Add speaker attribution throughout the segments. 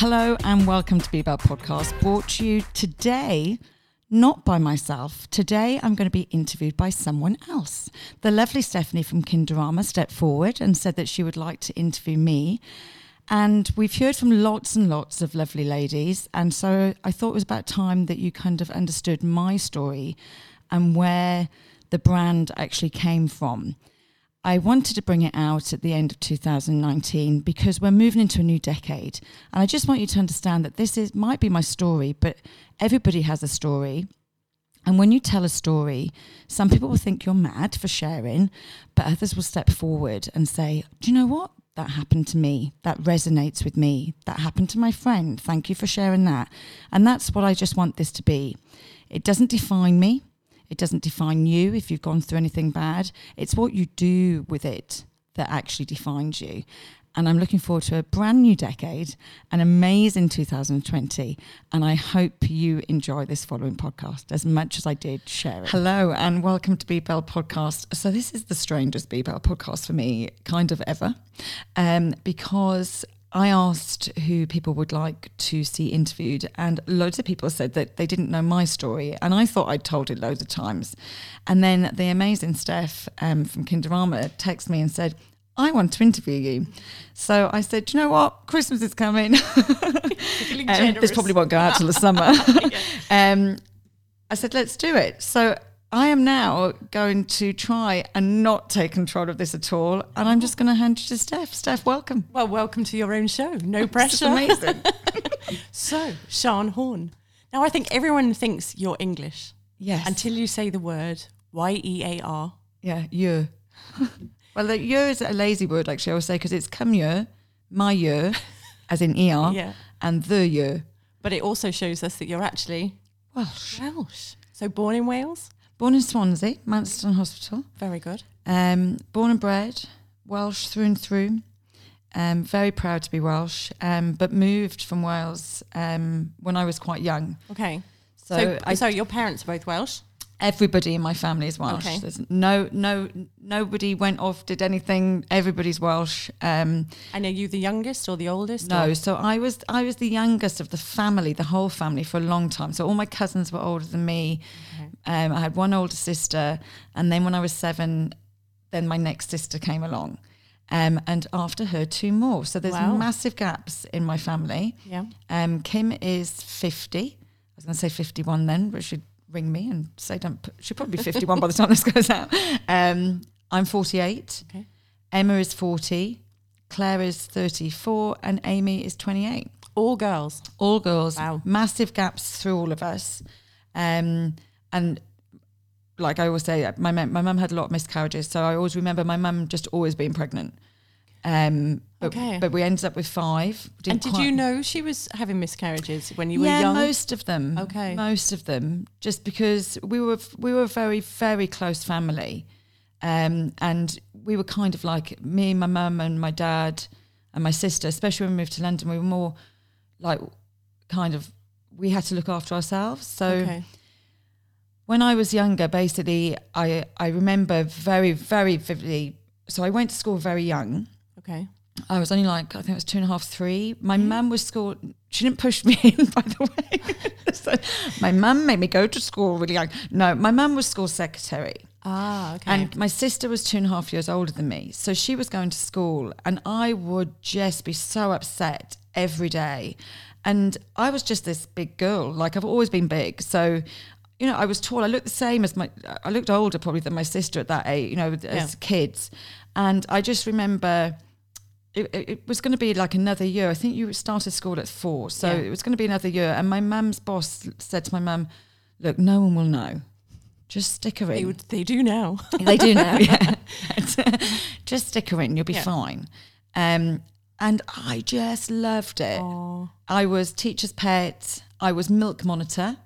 Speaker 1: Hello and welcome to Bebel Podcast, brought to you today, not by myself. Today I'm going to be interviewed by someone else. The lovely Stephanie from Kinderama stepped forward and said that she would like to interview me. And we've heard from lots and lots of lovely ladies. And so I thought it was about time that you kind of understood my story and where the brand actually came from. I wanted to bring it out at the end of 2019 because we're moving into a new decade. And I just want you to understand that this is might be my story, but everybody has a story. And when you tell a story, some people will think you're mad for sharing, but others will step forward and say, Do you know what? That happened to me. That resonates with me. That happened to my friend. Thank you for sharing that. And that's what I just want this to be. It doesn't define me. It doesn't define you if you've gone through anything bad. It's what you do with it that actually defines you. And I'm looking forward to a brand new decade, an amazing 2020. And I hope you enjoy this following podcast as much as I did share it. Hello, and welcome to Bebel Podcast. So, this is the strangest Bebel podcast for me, kind of ever, um, because I asked who people would like to see interviewed, and loads of people said that they didn't know my story, and I thought I'd told it loads of times. And then the amazing Steph um, from Kinderama texted me and said, I want to interview you. So I said, Do you know what? Christmas is coming. um, this probably won't go out till the summer. um, I said, Let's do it. So I am now going to try and not take control of this at all. And I'm just going to hand you to Steph. Steph, welcome.
Speaker 2: Well, welcome to your own show. No pressure.
Speaker 1: amazing.
Speaker 2: so, Sian Horn. Now, I think everyone thinks you're English.
Speaker 1: Yes.
Speaker 2: Until you say the word Y E A R.
Speaker 1: Yeah, you. well, the you is a lazy word, actually, I would say, because it's come you, my you, as in ER,
Speaker 2: Yeah.
Speaker 1: and the you.
Speaker 2: But it also shows us that you're actually
Speaker 1: Welsh.
Speaker 2: Welsh. So, born in Wales.
Speaker 1: Born in Swansea, Morriston Hospital.
Speaker 2: Very good.
Speaker 1: Um, born and bred, Welsh through and through. Um, very proud to be Welsh, um, but moved from Wales um, when I was quite young.
Speaker 2: Okay.
Speaker 1: So,
Speaker 2: So,
Speaker 1: I,
Speaker 2: so your parents are both Welsh.
Speaker 1: everybody in my family is Welsh.
Speaker 2: Okay.
Speaker 1: There's no, no, nobody went off, did anything. Everybody's Welsh. Um,
Speaker 2: And are you the youngest or the oldest?
Speaker 1: No,
Speaker 2: or-
Speaker 1: so I was I was the youngest of the family, the whole family for a long time. So all my cousins were older than me. Um, I had one older sister, and then when I was seven, then my next sister came along, um, and after her, two more. So there's
Speaker 2: Wow.
Speaker 1: massive gaps in my family.
Speaker 2: Yeah.
Speaker 1: Um, Kim is fifty. I was going to say fifty-one then, but she'd ring me and say don't. Put, she'll probably be fifty-one by the time this goes out. Um, I'm forty-eight.
Speaker 2: Okay.
Speaker 1: Emma is forty. Claire is 34 and Amy is 28
Speaker 2: All girls.
Speaker 1: all girls.
Speaker 2: Wow.
Speaker 1: Massive gaps through all of us. Um, and like I always say, my mum, my mum had a lot of miscarriages, so I always remember my mum just always being pregnant. Um, but,
Speaker 2: Okay.
Speaker 1: but we ended up with five.
Speaker 2: And did you know she was having miscarriages when you were
Speaker 1: yeah,
Speaker 2: young?
Speaker 1: most of them.
Speaker 2: Okay.
Speaker 1: most of them, just because we were we were a very very close family, um, and we were kind of like me, my mum, and my dad, and my sister. Especially when we moved to London, we were more like kind of we had to look after ourselves. So
Speaker 2: Okay.
Speaker 1: When I was younger, basically, I I remember very very vividly. So I went to school very young.
Speaker 2: Okay.
Speaker 1: I was only like, I think it was two and a half, three. My mum was school, she didn't push me in, by the way. so my mum made me go to school really young. No, my mum was school secretary.
Speaker 2: Ah, okay.
Speaker 1: And my sister was two and a half years older than me. So she was going to school, and I would just be so upset every day. And I was just this big girl. Like, I've always been big. So, you know, I was tall. I looked the same as my, I looked older probably than my sister at that age, you know, as
Speaker 2: Yeah.
Speaker 1: kids. And I just remember it, it was going to be like another year. I think you started school at four, so
Speaker 2: Yeah.
Speaker 1: it was going to be another year. And my mum's boss said to my mum, "Look, no one will know. Just stick her
Speaker 2: they,
Speaker 1: in.
Speaker 2: would, they do now.
Speaker 1: They do now, yeah. just stick her in. You'll be
Speaker 2: Yeah.
Speaker 1: fine." Um, and I just loved it.
Speaker 2: Oh,
Speaker 1: I was teacher's pet. I was milk monitor,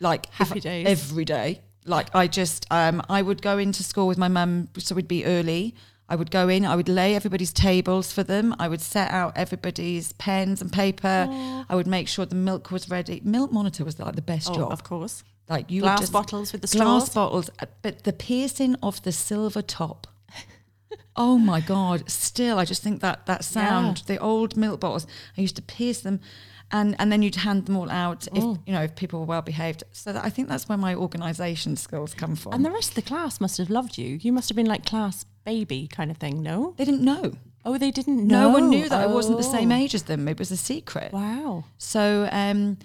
Speaker 1: like
Speaker 2: Happy days.
Speaker 1: every day. Like I just, um, I would go into school with my mum, so we'd be early. I would go in. I would lay everybody's tables for them. I would set out everybody's pens and paper. I would make sure the milk was ready. Milk monitor was like the best
Speaker 2: oh
Speaker 1: job.
Speaker 2: of course.
Speaker 1: Like you
Speaker 2: Glass
Speaker 1: just-
Speaker 2: bottles with the
Speaker 1: glass
Speaker 2: straws.
Speaker 1: bottles, uh, but the piercing of the silver top. Oh my god! Still, I just think that that sound, the old milk bottles. I used to pierce them, and and then you'd hand them all out if
Speaker 2: Mm.
Speaker 1: you know if people were well behaved. So that, I think that's where my organisation skills come from.
Speaker 2: And the rest of the class must have loved you. You must have been like class baby kind of thing, no?
Speaker 1: they didn't know.
Speaker 2: Oh, they didn't know.
Speaker 1: No one knew that I wasn't the same
Speaker 2: Oh.
Speaker 1: age as them. It was a secret.
Speaker 2: Wow.
Speaker 1: So, um,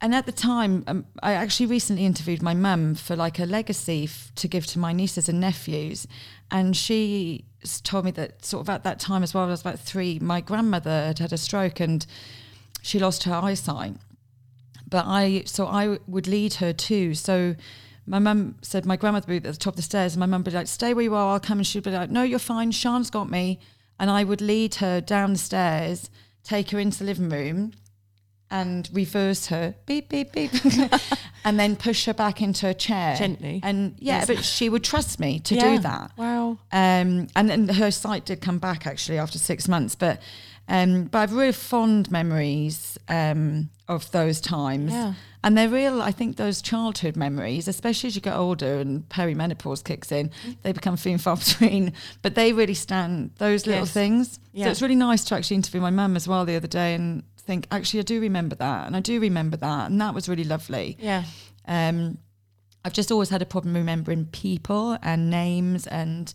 Speaker 1: and at the time, um, I actually recently interviewed my mum for like a legacy f- to give to my nieces and nephews. And she told me that sort of at that time as well, I was about three, my grandmother had had a stroke and she lost her eyesight. But I, so I would lead her too. So my mum said, my grandmother would be at the top of the stairs and my mum would be like, stay where you are, I'll come. And she'd be like, no, you're fine. Sian's got me. And I would lead her down the stairs, take her into the living room and reverse her, beep, beep, beep, and then push her back into her chair.
Speaker 2: Gently.
Speaker 1: And yeah,
Speaker 2: Yes.
Speaker 1: but she would trust me to
Speaker 2: Yeah.
Speaker 1: do that.
Speaker 2: Wow.
Speaker 1: Um, and then her sight did come back actually after six months. But um, but I've really fond memories um, of those times.
Speaker 2: Yeah.
Speaker 1: And they're real, I think, those childhood memories, especially as you get older and perimenopause kicks in, they become few and far between. But they really stand, those little
Speaker 2: Yes.
Speaker 1: things.
Speaker 2: Yeah.
Speaker 1: So it's really nice to actually interview my mum as well the other day and think, actually, I do remember that. And I do remember that. And that was really lovely.
Speaker 2: Yeah.
Speaker 1: Um, I've just always had a problem remembering people and names and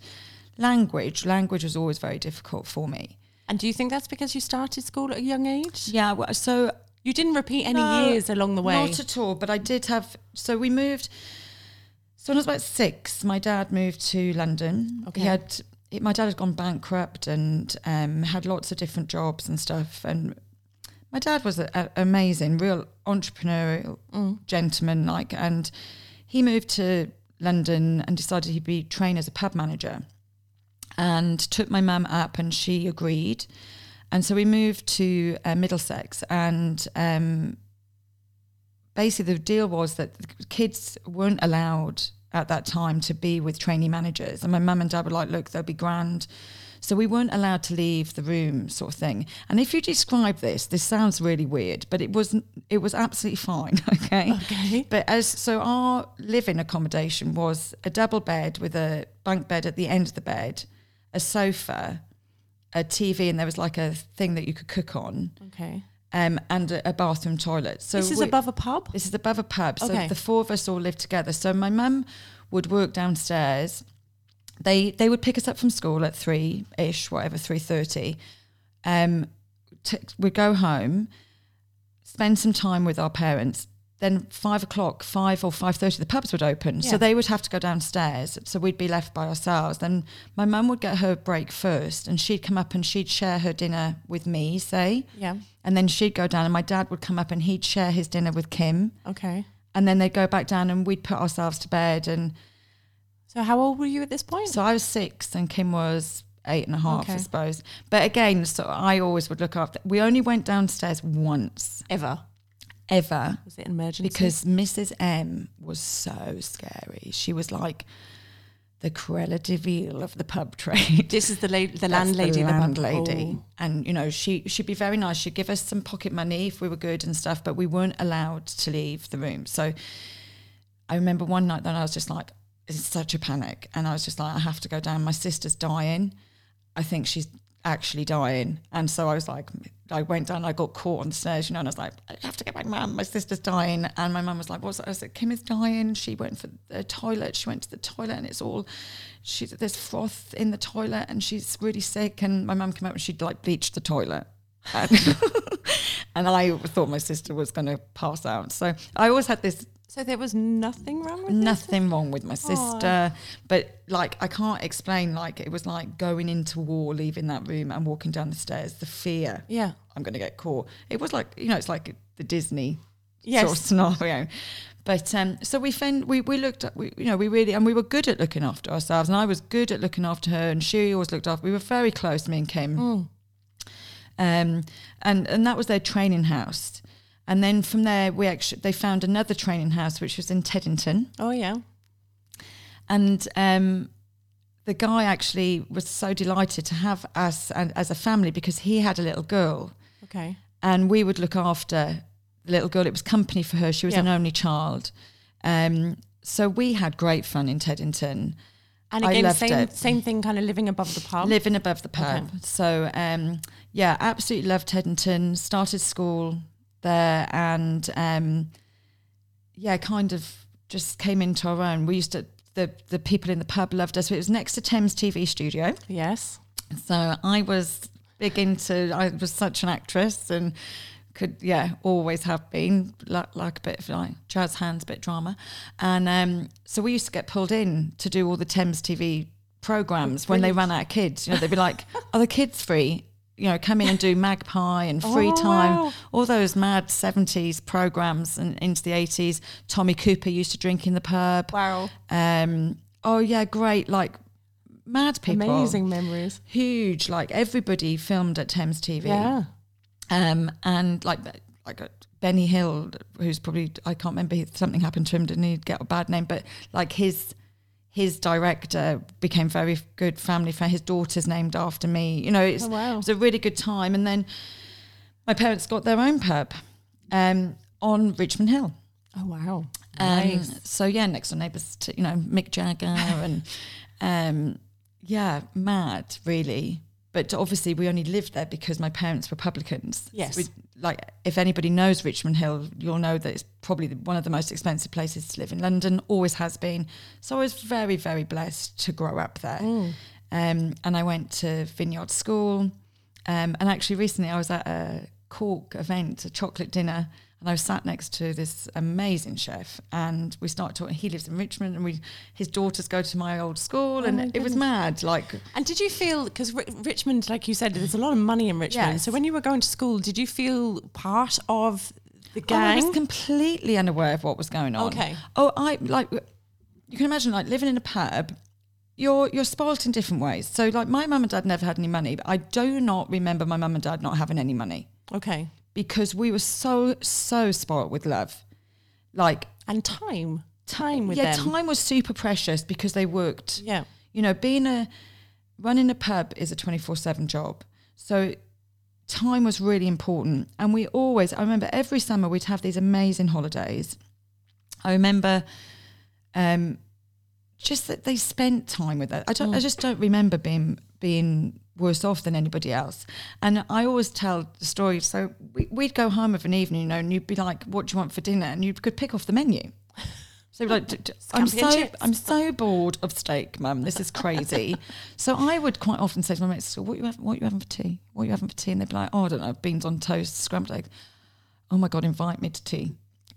Speaker 1: language. Language was always very difficult for me.
Speaker 2: And do you think that's because you started school at a young age?
Speaker 1: Yeah, well, so
Speaker 2: You didn't repeat any
Speaker 1: No,
Speaker 2: years along the way.
Speaker 1: not at all. But I did have. So we moved. So when I was about six, my dad moved to London.
Speaker 2: Okay.
Speaker 1: He had. he- My dad had gone bankrupt and um, had lots of different jobs and stuff. And my dad was a, a, amazing, real entrepreneurial
Speaker 2: Mm.
Speaker 1: gentleman. Like, and he moved to London and decided he'd be trained as a pub manager, and took my mum up, and she agreed. And so we moved to uh, Middlesex, and um, basically the deal was that the kids weren't allowed at that time to be with trainee managers. And my mum and dad were like, look, they'll be grand. So we weren't allowed to leave the room, sort of thing. And if you describe this, this sounds really weird, but it wasn't. It was absolutely fine. Okay.
Speaker 2: Okay.
Speaker 1: But as so, our living accommodation was a double bed with a bunk bed at the end of the bed, a sofa, a TV, and there was like a thing that you could cook on,
Speaker 2: Okay.
Speaker 1: um, and a, a bathroom toilet. So
Speaker 2: this is
Speaker 1: we-
Speaker 2: above a pub?
Speaker 1: this is above a pub. So
Speaker 2: Okay.
Speaker 1: the four of us all lived together. So my mum would work downstairs. They they would pick us up from school at three ish, whatever, three thirty. Um, t- we'd go home, spend some time with our parents. Then five o'clock, five or five thirty, the pubs would open.
Speaker 2: Yeah.
Speaker 1: So they would have to go downstairs. So we'd be left by ourselves. Then my mum would get her break first, and she'd come up and she'd share her dinner with me, say,
Speaker 2: Yeah.
Speaker 1: and then she'd go down, and my dad would come up and he'd share his dinner with Kim
Speaker 2: Okay.
Speaker 1: and then they'd go back down and we'd put ourselves to bed and
Speaker 2: So how old were you at this point?
Speaker 1: so i was six and kim was eight and a half i suppose but again so i always would look after we only went downstairs once
Speaker 2: Ever.
Speaker 1: Ever
Speaker 2: Was it an emergency?
Speaker 1: because mrs m was so scary she was like the Cruella de Vil of the pub trade
Speaker 2: this is the la- the landlady
Speaker 1: the
Speaker 2: the
Speaker 1: landlady,
Speaker 2: Oh.
Speaker 1: and you know she she'd be very nice. She'd give us some pocket money if we were good and stuff, but we weren't allowed to leave the room. So I remember one night that I was just like, it's such a panic, and I was just like, I have to go down. My sister's dying. I think she's actually dying, and so I was like, I went down. I got caught on the stairs, you know, and I was like, I have to get my mum. My sister's dying, and my mum was like, what's that? I said, Kim is dying. She went for the toilet. She went to the toilet, and it's all she's there's froth in the toilet and she's really sick and my mum came out and she'd like bleached the toilet and, and I thought my sister was going to pass out so I always had this
Speaker 2: So there was nothing wrong with
Speaker 1: nothing wrong with my sister but like I can't explain like it was like going into war leaving that room and walking down the stairs the fear
Speaker 2: Yeah.
Speaker 1: I'm going to get caught it was like you know it's like the Disney
Speaker 2: Yes.
Speaker 1: sort of scenario. But um, so we found we we looked at we you know we really and we were good at looking after ourselves and I was good at looking after her and she always looked after. We were very close, me and Kim.
Speaker 2: Mm.
Speaker 1: Um, and and that was their training house. And then from there we actually they found another training house which was in Teddington.
Speaker 2: Oh yeah.
Speaker 1: And um, the guy actually was so delighted to have us and, as a family because he had a little girl
Speaker 2: Okay.
Speaker 1: and we would look after the little girl. It was company for her. She was
Speaker 2: Yeah.
Speaker 1: an only child. Um, so we had great fun in Teddington.
Speaker 2: And
Speaker 1: I
Speaker 2: again,
Speaker 1: loved
Speaker 2: same
Speaker 1: it.
Speaker 2: same thing, kind of living above the pub.
Speaker 1: living above the pub.
Speaker 2: Okay.
Speaker 1: So um, yeah, absolutely loved Teddington. Started school there, and um, yeah, kind of just came into our own. We used to the the people in the pub loved us. It was next to Thames TV studio,
Speaker 2: yes.
Speaker 1: so I was big into. I was such an actress and. Could yeah, always have been like, like a bit of like jazz hands, a bit drama, and um, so we used to get pulled in to do all the Thames TV programs when they ran out of kids. You know, they'd be like, "Are the kids free?" You know, come in and do Magpie and Free
Speaker 2: Oh,
Speaker 1: Time,
Speaker 2: wow.
Speaker 1: all those mad seventies programs and into the eighties. Tommy Cooper used to drink in the pub.
Speaker 2: Wow.
Speaker 1: Um, oh yeah, great! Like mad people,
Speaker 2: Amazing memories.
Speaker 1: huge. Like everybody filmed at Thames TV.
Speaker 2: Yeah.
Speaker 1: Um, and like like Benny Hill, who's probably I can't remember something happened to him, didn't he get a bad name? But like his his director became very good family friend. His daughter's named after me. You know, it's,
Speaker 2: Oh, wow.
Speaker 1: it was a really good time. And then my parents got their own pub um, on Richmond Hill.
Speaker 2: Oh wow.
Speaker 1: Um, So yeah, next door neighbours to you know Mick Jagger and um, yeah, mad really. But obviously, we only lived there because my parents were publicans.
Speaker 2: Yes.
Speaker 1: we, like if anybody knows Richmond Hill, you'll know that it's probably one of the most expensive places to live in London. Always has been. So I was very, very blessed to grow up there. Um, and I went to Vineyard School. Um, and actually, recently I was at a Cork event, a chocolate dinner, and I was sat next to this amazing chef. And we started talking. He lives in Richmond, and we his daughters go to my old school, and
Speaker 2: Oh my
Speaker 1: it was mad. Like,
Speaker 2: And did you feel because Richmond, like you said, there's a lot of money in Richmond.
Speaker 1: Yes.
Speaker 2: So when you were going to school, did you feel part of the
Speaker 1: Oh, I
Speaker 2: gang?
Speaker 1: was completely unaware of what was going on.
Speaker 2: Okay.
Speaker 1: Oh, I like you can imagine like living in a pub. You're you're spoilt in different ways. So like my mum and dad never had any money, but I do not remember my mum and dad not having any money
Speaker 2: okay.
Speaker 1: Because we were so so spoilt with love. Like
Speaker 2: And time, time with
Speaker 1: yeah,
Speaker 2: them.
Speaker 1: time was super precious because they worked.
Speaker 2: Yeah.
Speaker 1: You know, being a running a pub is a twenty four seven job. So time was really important. And we always I remember every summer we'd have these amazing holidays. I remember um just that they spent time with us. I don't I just don't remember being being worse off than anybody else. And I always tell the story. So we, we'd go home of an evening, you know, and you'd be like, "What do you want for dinner?" And you could pick off the menu. So like, d- d- I'm so
Speaker 2: chips.
Speaker 1: I'm so bored of steak, mum. This is crazy. so I would quite often say to my mates, "So what you have? What you having for tea? What you having for tea?" And they'd be like, "Oh, I don't know, beans on toast, scrambled eggs." Oh my god, invite me to tea,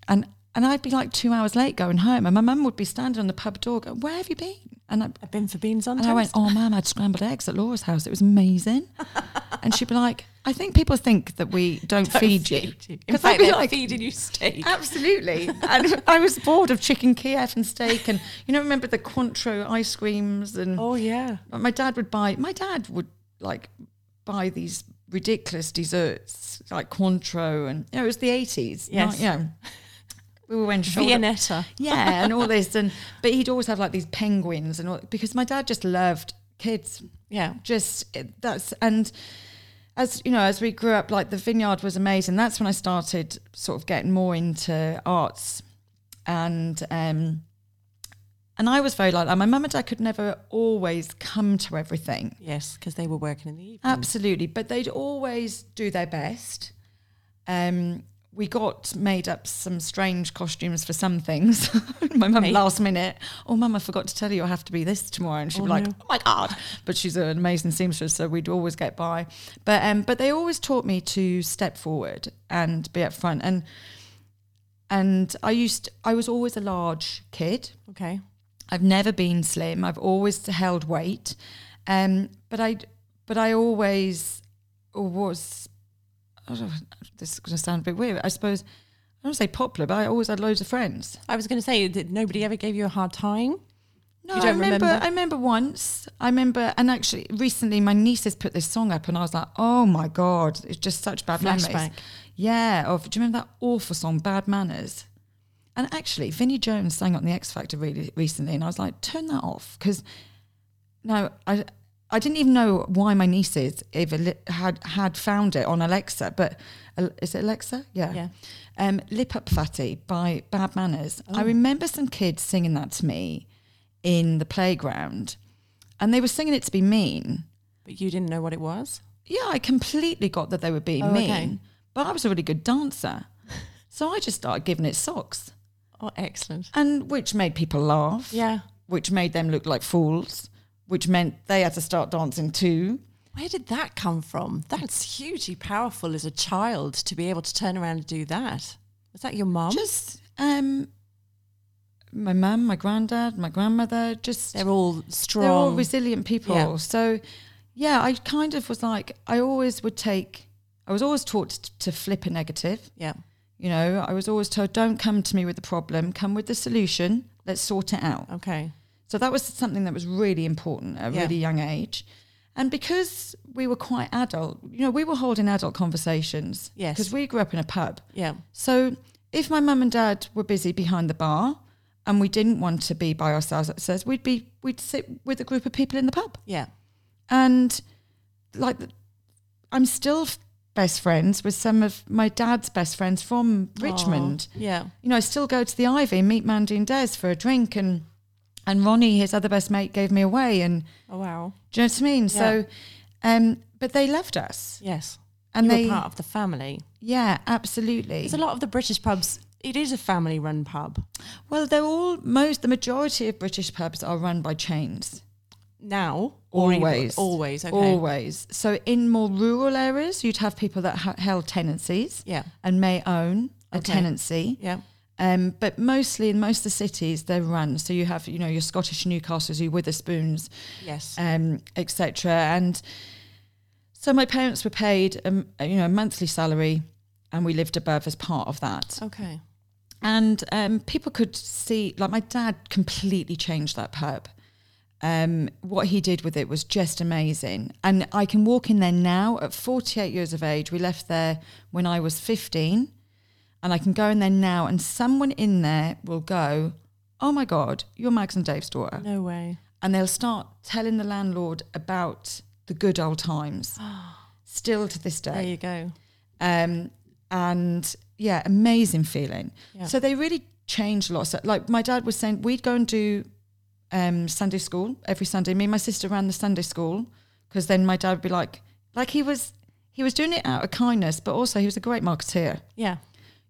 Speaker 1: and and I'd be like two hours late going home, and my mum would be standing on the pub door, going, "Where have you been?" And I,
Speaker 2: I've been for beans on
Speaker 1: and
Speaker 2: toast.
Speaker 1: I went, "Oh, mum, I had scrambled eggs at Laura's house. It was amazing." and she'd be like, "I think people think that we don't, feed you."
Speaker 2: In
Speaker 1: 'Cause I'd
Speaker 2: fact,
Speaker 1: be
Speaker 2: they're
Speaker 1: like,
Speaker 2: feeding you steak.
Speaker 1: Absolutely. and I was bored of chicken Kiev and steak. And, you know, remember the Cointreau ice creams? And
Speaker 2: Oh yeah.
Speaker 1: my dad would buy, my dad would like buy these ridiculous desserts like Cointreau. And, you know, it was the 80s.
Speaker 2: Yes.
Speaker 1: Not, you know, we were wearing shoulder.
Speaker 2: Viennetta.
Speaker 1: Yeah, and all this. And, but he'd always have like these penguins and all, because my dad just loved kids
Speaker 2: Yeah.
Speaker 1: just that's and as you know as we grew up like the vineyard was amazing that's when i started sort of getting more into arts and um and i was very like that my mum and dad could never always come to everything
Speaker 2: Yes, because they were working in the evening.
Speaker 1: absolutely but they'd always do their best um we got made up some strange costumes for some things. My mum
Speaker 2: Hey.
Speaker 1: last minute, oh mum, I forgot to tell you I have to be this tomorrow, and she'd
Speaker 2: Oh,
Speaker 1: be like,
Speaker 2: no.
Speaker 1: oh my god! But she's an amazing seamstress, so we'd always get by. But um, but they always taught me to step forward and be up front, and and I used I was always a large kid.
Speaker 2: Okay.
Speaker 1: I've never been slim. I've always held weight, um, but I but I always was. Know, this is going to sound a bit weird. I suppose I don't say popular, but I always had loads of friends.
Speaker 2: I was going to say that nobody ever gave you a hard time.
Speaker 1: No, I remember,
Speaker 2: remember?
Speaker 1: I remember once. I remember, and actually, recently, my nieces put this song up, and I was like, "Oh my god, it's just such bad memories."
Speaker 2: Flashback.
Speaker 1: Yeah, of do you remember that awful song, "Bad Manners"? And actually, Vinnie Jones sang on the X Factor really recently, and I was like, "Turn that off," because no, I I didn't even know why my nieces had had found it on Alexa, but uh, is it Alexa? Yeah.
Speaker 2: Yeah.
Speaker 1: Um, Lip Up Fatty by Bad Manners. I
Speaker 2: Oh.
Speaker 1: remember some kids singing that to me in the playground. and they were singing it to be mean.
Speaker 2: But you didn't know what it was?
Speaker 1: Yeah, I completely got that they were being
Speaker 2: Oh,
Speaker 1: mean,
Speaker 2: okay.
Speaker 1: but I was a really good dancer. So I just started giving it socks,
Speaker 2: Oh, excellent.
Speaker 1: and which made people laugh,
Speaker 2: Yeah.
Speaker 1: which made them look like fools, which meant they had to start dancing too.
Speaker 2: Where did that come from? That's hugely powerful as a child to be able to turn around and do that. Was that your mum?
Speaker 1: Just um, my mum, my granddad, my grandmother, just
Speaker 2: They're all strong.
Speaker 1: they're all resilient people.
Speaker 2: Yeah.
Speaker 1: So, yeah, I kind of was like, I always would take, I was always taught to, to flip a negative.
Speaker 2: yeah.
Speaker 1: You know, I was always told, don't come to me with the problem, come with the solution. Let's sort it out.
Speaker 2: Okay.
Speaker 1: So that was something that was really important at a
Speaker 2: Yeah.
Speaker 1: really young age. And because we were quite adult, you know, we were holding adult conversations.
Speaker 2: Yes.
Speaker 1: Because we grew up in a pub.
Speaker 2: Yeah.
Speaker 1: So if my mum and dad were busy behind the bar and we didn't want to be by ourselves upstairs, we'd be we'd sit with a group of people in the pub.
Speaker 2: Yeah.
Speaker 1: And like I'm still best friends with some of my dad's best friends from Richmond.
Speaker 2: Aw, yeah.
Speaker 1: You know, I still go to the Ivy, and meet Mandy and Des for a drink and and Ronnie, his other best mate, gave me away and
Speaker 2: Oh wow.
Speaker 1: do you know what I mean? So um but they loved us.
Speaker 2: Yes.
Speaker 1: And
Speaker 2: you
Speaker 1: they
Speaker 2: were part of the family.
Speaker 1: Yeah, absolutely.
Speaker 2: There's a lot of the British pubs. It is a family-run pub
Speaker 1: Well, they're all most the majority of British pubs are run by chains.
Speaker 2: now.
Speaker 1: Always,
Speaker 2: always. Okay.
Speaker 1: always. So in more rural areas, you'd have people that ha- held tenancies
Speaker 2: Yeah.
Speaker 1: and may own a
Speaker 2: Okay.
Speaker 1: tenancy.
Speaker 2: Yeah.
Speaker 1: Um, but mostly in most of the cities, they're run. So you have, you know, your Scottish Newcastles, your Wetherspoons,
Speaker 2: Yes.
Speaker 1: um, etc. And so my parents were paid, um, you know, a monthly salary, and we lived above as part of that.
Speaker 2: okay.
Speaker 1: And um, people could see, like my dad completely changed that pub. Um, what he did with it was just amazing. And I can walk in there now at 48 years of age. We left there when I was 15. And I can go in there now, and someone in there will go, Oh my God, you're Mags and Dave's daughter.
Speaker 2: No way.
Speaker 1: And they'll start telling the landlord about the good old times, still to this day.
Speaker 2: There you go.
Speaker 1: Um, and yeah, amazing feeling.
Speaker 2: Yeah.
Speaker 1: So they really changed a lot. So, like my dad was saying, we'd go and do um, Sunday school every Sunday. Me and my sister ran the Sunday school because then my dad would be like, like he was, he was doing it out of kindness, but also he was a great marketeer.
Speaker 2: Yeah.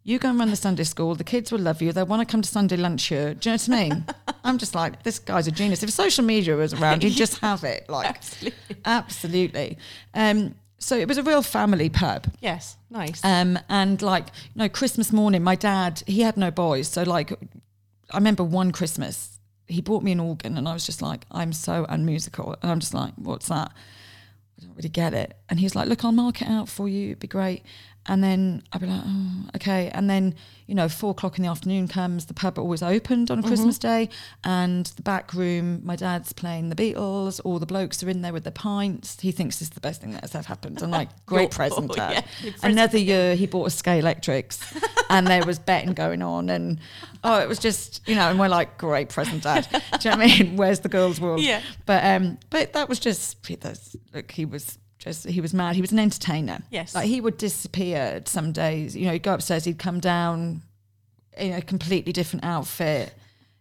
Speaker 1: You go and run the Sunday school. The kids will love you. They want to come to Sunday lunch here. Do you know what I mean? I'm just like, this guy's a genius. If social media was around, he'd just have it. Like,
Speaker 2: Absolutely.
Speaker 1: absolutely. Um, so it was a real family pub.
Speaker 2: Yes. Nice.
Speaker 1: Um, and like, you know, Christmas morning, my dad, he had no boys. So like, I remember one Christmas, he bought me an organ and I was just like, I'm so unmusical. And I'm just like, what's that? I don't really get it. And he's like, look, I'll mark it out for you. It'd be great. And then I'd be like, oh, okay. And then, you know, four o'clock in the afternoon comes, the pub always opened on Christmas Day. And the back room, my dad's playing the Beatles, all the blokes are in there with their pints. He thinks it's the best thing that has ever happened. I'm like, great
Speaker 2: Your-
Speaker 1: present,
Speaker 2: oh,
Speaker 1: dad.
Speaker 2: yeah.
Speaker 1: Another year, he bought a Scalextrics and there was betting going on. And oh, it was just, you know, and we're like, great present, dad. Do you know what I mean? Where's the girls' world?
Speaker 2: Yeah.
Speaker 1: But um, but that was just that's, look. He was just he was mad. He was an entertainer.
Speaker 2: Yes.
Speaker 1: like he would disappear some days. You know, he'd go upstairs, he'd come down in a completely different outfit.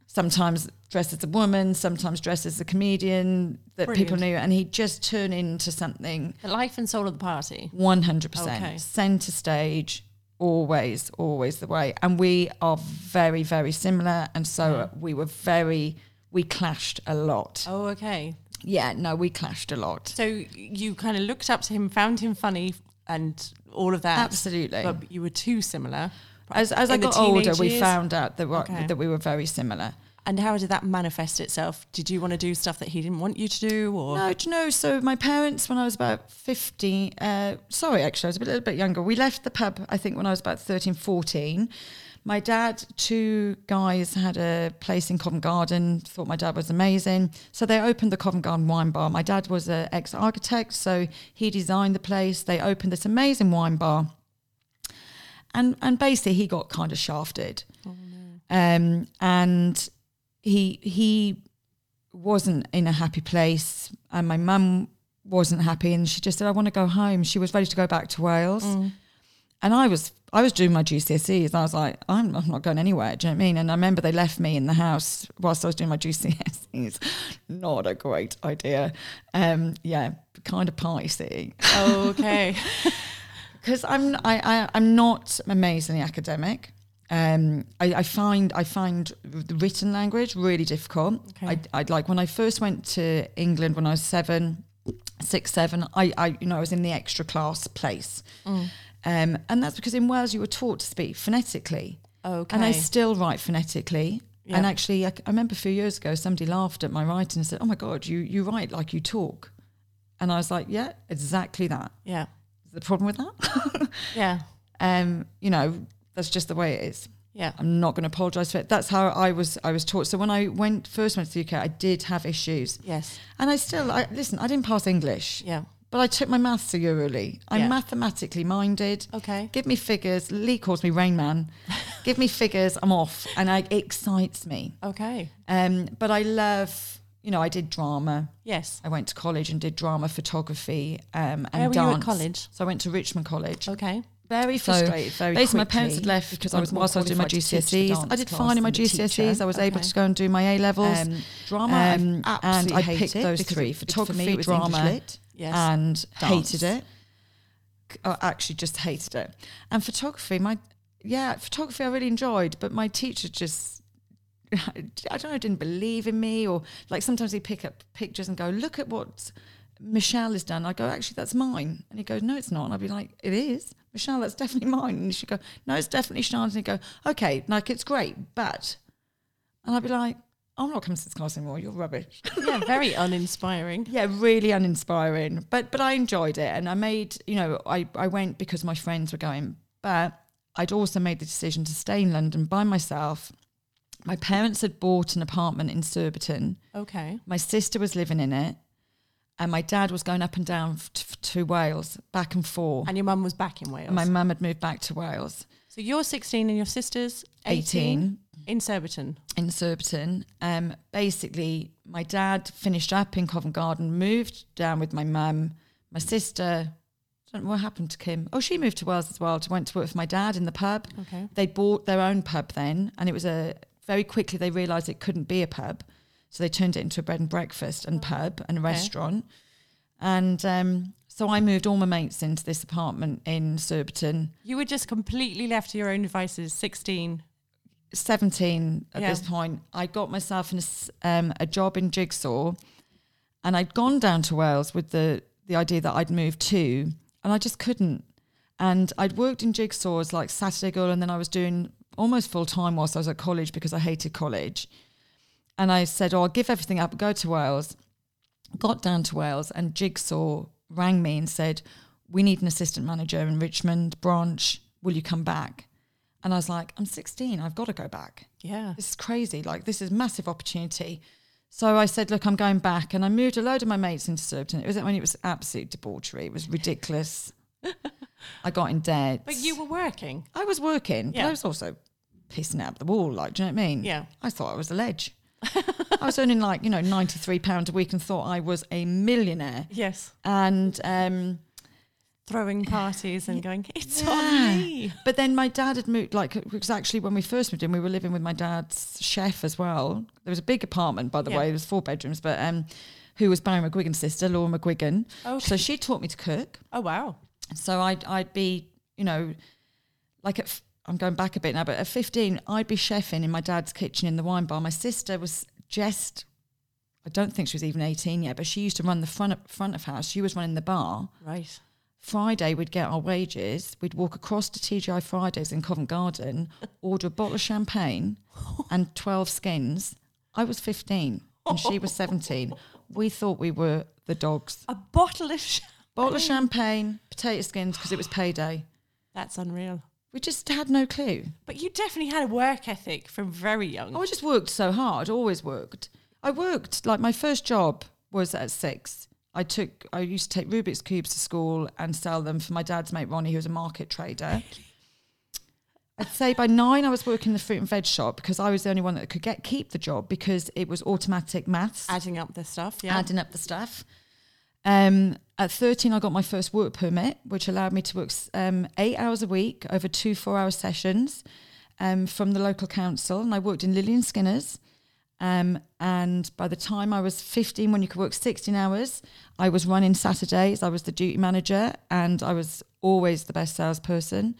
Speaker 1: Sometimes dressed as a woman, sometimes dressed as a comedian that people knew, and he'd just turn into something
Speaker 2: the life and soul of the party.
Speaker 1: one hundred percent
Speaker 2: Okay.
Speaker 1: center stage. Always, always the way, and we are very, very similar, and so we were very. We clashed a lot.
Speaker 2: Oh, okay.
Speaker 1: Yeah, no, we clashed a lot.
Speaker 2: So you kind of looked up to him, found him funny, and all of that.
Speaker 1: Absolutely.
Speaker 2: But you were too similar.
Speaker 1: As, as I got older,
Speaker 2: teenage
Speaker 1: we found out that, we-
Speaker 2: Okay.
Speaker 1: that we were very similar.
Speaker 2: And how did that manifest itself? Did you want to do stuff that he didn't want you to do, or
Speaker 1: No, do you know? So my parents, when I was about 15, uh, sorry, actually, I was a little bit younger. We left the pub, I think, when I was about 13, 14. My dad, two guys had a place in Covent Garden, thought my dad was amazing. So they opened the Covent Garden wine bar. My dad was an ex architect, so he designed the place. They opened this amazing wine bar. And, and basically, he got kind of shafted. Um, and he he wasn't in a happy place and my mum wasn't happy and she just said i want to go home she was ready to go back to wales And I was I was doing my GCSEs. And I was like, I'm, I'm not going anywhere. Do you know what I mean? And I remember they left me in the house whilst I was doing my GCSEs. Not a great idea. Um, yeah, kind of party city.
Speaker 2: Okay.
Speaker 1: because I'm I, I I'm not amazingly academic. Um, I, I find I find the written language really difficult.
Speaker 2: Okay.
Speaker 1: I, I like when I first went to England when I was seven, six, seven. I, I you know I was in the extra class place,
Speaker 2: Mm.
Speaker 1: Um, and that's because in Wales you were taught to speak phonetically,
Speaker 2: Okay.
Speaker 1: and I still write phonetically.
Speaker 2: Yeah.
Speaker 1: And actually, I, I remember a few years ago, somebody laughed at my writing and said, "Oh my God, you you write like you talk," and I was like, "Yeah, exactly that."
Speaker 2: yeah.
Speaker 1: Is the problem with that?
Speaker 2: Yeah.
Speaker 1: um, you know, that's just the way it is.
Speaker 2: Yeah.
Speaker 1: I'm not going to apologise for it. That's how I was. I was taught. So when I went first went to the UK, I did have issues,
Speaker 2: Yes.
Speaker 1: and I still. I, listen, I didn't pass English,
Speaker 2: Yeah.
Speaker 1: But I took my maths to thoroughly. I'm
Speaker 2: Yeah.
Speaker 1: mathematically minded.
Speaker 2: Okay.
Speaker 1: Give me figures. Lee calls me Rain Man. Give me figures. I'm off, and I, it excites me.
Speaker 2: Okay.
Speaker 1: Um, but I love. You know, I did drama.
Speaker 2: Yes.
Speaker 1: I went to college and did drama, photography, um, and
Speaker 2: Where were
Speaker 1: dance.
Speaker 2: you at college?
Speaker 1: So I went to Richmond College.
Speaker 2: Okay.
Speaker 1: Very
Speaker 3: So,
Speaker 1: frustrated. Very
Speaker 3: basically, my parents had left
Speaker 1: because
Speaker 3: I was
Speaker 1: whilst I was doing my
Speaker 3: qualified to teach the
Speaker 1: GCSEs. I did fine in my GCSEs. I was able to go and do my A levels.
Speaker 3: Um,
Speaker 1: drama,
Speaker 3: um,
Speaker 1: and I picked those three:
Speaker 3: it- for
Speaker 1: photography,
Speaker 3: me it was English
Speaker 1: drama.
Speaker 2: Yes.
Speaker 1: and
Speaker 3: Dance.
Speaker 1: hated it. I uh, actually just hated it. And photography, my yeah, photography I really enjoyed, but my teacher just. I don't know, didn't believe in me, or like sometimes he'd pick up pictures and go, "Look at what Michelle has done." I go, "Actually, that's mine," and he goes, "No, it's not." And I'd be like, "It is, Michelle. That's definitely mine." And she'd go, "No, it's definitely Sian's." And he'd go, "Okay, like it's great, but," and I'd be like, "I'm not coming to this class anymore. You're rubbish."
Speaker 2: yeah. Very uninspiring.
Speaker 1: yeah, really uninspiring. But but I enjoyed it, and I made you know I I went because my friends were going, but I'd also made the decision to stay in London by myself. My parents had bought an apartment in Surbiton.
Speaker 2: Okay.
Speaker 1: My sister was living in it, and my dad was going up and down f- t- to Wales, back and forth.
Speaker 2: And your mum was back in Wales.
Speaker 1: And my mum had moved back to Wales,
Speaker 2: so you're 16 and your sister's 18,
Speaker 1: 18
Speaker 2: in Surbiton.
Speaker 1: in Surbiton. Um, basically, my dad finished up in Covent Garden, moved down with my mum. My sister, I don't know what happened to Kim. Oh, she moved to Wales as well. To went to work with my dad in the pub.
Speaker 2: Okay.
Speaker 1: They bought their own pub then, and it was a very quickly they realised it couldn't be a pub, so they turned it into a bread and breakfast and pub and a
Speaker 2: Okay.
Speaker 1: restaurant. And um, so I moved all my mates into this apartment in Surbiton.
Speaker 2: You were just completely left to your own devices, 16.
Speaker 1: 17 at
Speaker 2: Yeah.
Speaker 1: this point, I got myself in um, a job in Jigsaw and I'd gone down to Wales with the, the idea that I'd move too, and I just couldn't. And I'd worked in Jigsaw as like Saturday girl, and then I was doing almost full time whilst I was at college because I hated college. And I said, Oh, I'll give everything up go to Wales. Got down to Wales, and Jigsaw rang me and said, We need an assistant manager in Richmond branch. Will you come back? And I was like, I'm 16. I've got to go back.
Speaker 2: Yeah.
Speaker 1: This is crazy. Like, this is massive opportunity. So I said, look, I'm going back. And I moved a load of my mates into Surbiton. It was when it was absolute debauchery. It was ridiculous. I got in debt.
Speaker 2: But you were working.
Speaker 1: I was working, but
Speaker 2: Yeah.
Speaker 1: I was also pissing out the wall. Like, do you know what I mean?
Speaker 2: Yeah.
Speaker 1: I thought I was a ledge. I was earning like, you know, £93 a week and thought I was a millionaire.
Speaker 2: Yes.
Speaker 1: And, um,
Speaker 2: Throwing parties and going, it's
Speaker 1: Yeah.
Speaker 2: on me.
Speaker 1: But then my dad had moved, like, because actually when we first moved in, we were living with my dad's chef as well. There was a big apartment, by the
Speaker 2: Yeah.
Speaker 1: way, it was four bedrooms, but um, who was Barry McGuigan's sister, Laura McGuigan.
Speaker 2: Oh,
Speaker 1: So she taught me to cook.
Speaker 2: oh wow.
Speaker 1: So I'd, I'd be, you know, like at, f- I'm going back a bit now, but at 15, I'd be chefing in my dad's kitchen in the wine bar. My sister was just, I don't think she was even 18 yet, but she used to run the front of, front of house. She was running the bar.
Speaker 2: Right.
Speaker 1: Friday, we'd get our wages. We'd walk across to TGI Fridays in Covent Garden, order a bottle of champagne and 12 skins. I was 15 and she was 17. We thought we were the dogs.
Speaker 2: A bottle of sh-
Speaker 1: Bottle of champagne, potato skins, because it was payday.
Speaker 2: That's unreal.
Speaker 1: We just had no clue.
Speaker 2: But you definitely had a work ethic from very young.
Speaker 1: Oh, I just worked so hard, always worked. I worked, like my first job was at six. I took, I used to take Rubik's Cubes to school and sell them for my dad's mate Ronnie, who was a market trader. I'd say by nine, I was working in the fruit and veg shop because I was the only one that could get keep the job because it was automatic maths,
Speaker 2: Adding up the stuff, yeah.
Speaker 1: adding up the stuff. Um, at 13, I got my first work permit, which allowed me to work um, eight hours a week over two four hour sessions um, from the local council. And I worked in Lilley & Skinner's. Um, and by the time I was 15, when you could work 16 hours, I was running Saturdays. I was the duty manager and I was always the best salesperson.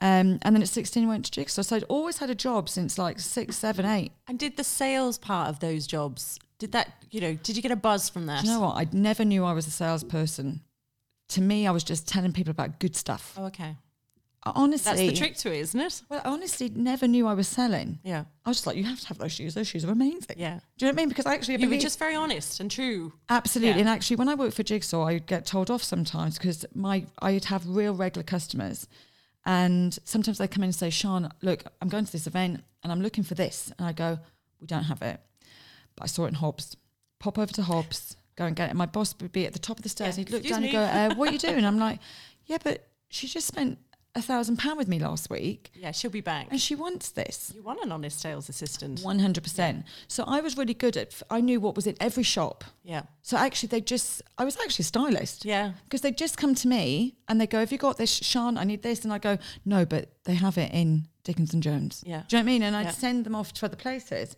Speaker 1: Um, and then at 16, I went to Jigsaw. So I'd always had a job since like six, seven, eight.
Speaker 2: And did the sales part of those jobs, did that, you know, did you get a buzz from that?
Speaker 1: Do you know what? I never knew I was a salesperson. To me, I was just telling people about good stuff.
Speaker 2: Oh, okay.
Speaker 1: Honestly,
Speaker 2: That's the trick to it, isn't it?
Speaker 1: Well, I honestly never knew I was selling.
Speaker 2: Yeah.
Speaker 1: I was just like, you have to have those shoes. Those shoes are amazing.
Speaker 2: Yeah.
Speaker 1: Do you know what I mean? Because I actually
Speaker 2: You were
Speaker 1: believe-
Speaker 2: just very honest and true.
Speaker 1: Absolutely.
Speaker 2: Yeah.
Speaker 1: And actually, when I worked for Jigsaw, I'd get told off sometimes because my I'd have real regular customers. And sometimes they come in and say, Sian, look, I'm going to this event and I'm looking for this. And I go, we don't have it. But I saw it in Hobbs. Pop over to Hobbs, go and get it. My boss would be at the top of the stairs
Speaker 2: Yeah,
Speaker 1: and he'd look down
Speaker 2: me.
Speaker 1: and go, uh, what are you doing? I'm like, yeah, but she just spent a thousand pound with me last week
Speaker 2: Yeah, she'll be back.
Speaker 1: and she wants this.
Speaker 2: You want an honest sales assistant.
Speaker 1: One hundred percent. So I was really good at. I knew what was in every shop.
Speaker 2: Yeah.
Speaker 1: So actually, they just. I was actually a stylist.
Speaker 2: Yeah.
Speaker 1: Because they just come to me and they go, "Have you got this, Sian? I need this." And I go, "No, but they have it in Dickins & Jones."
Speaker 2: Yeah.
Speaker 1: Do you know what I mean? And I'd
Speaker 2: Yeah.
Speaker 1: send them off to other places.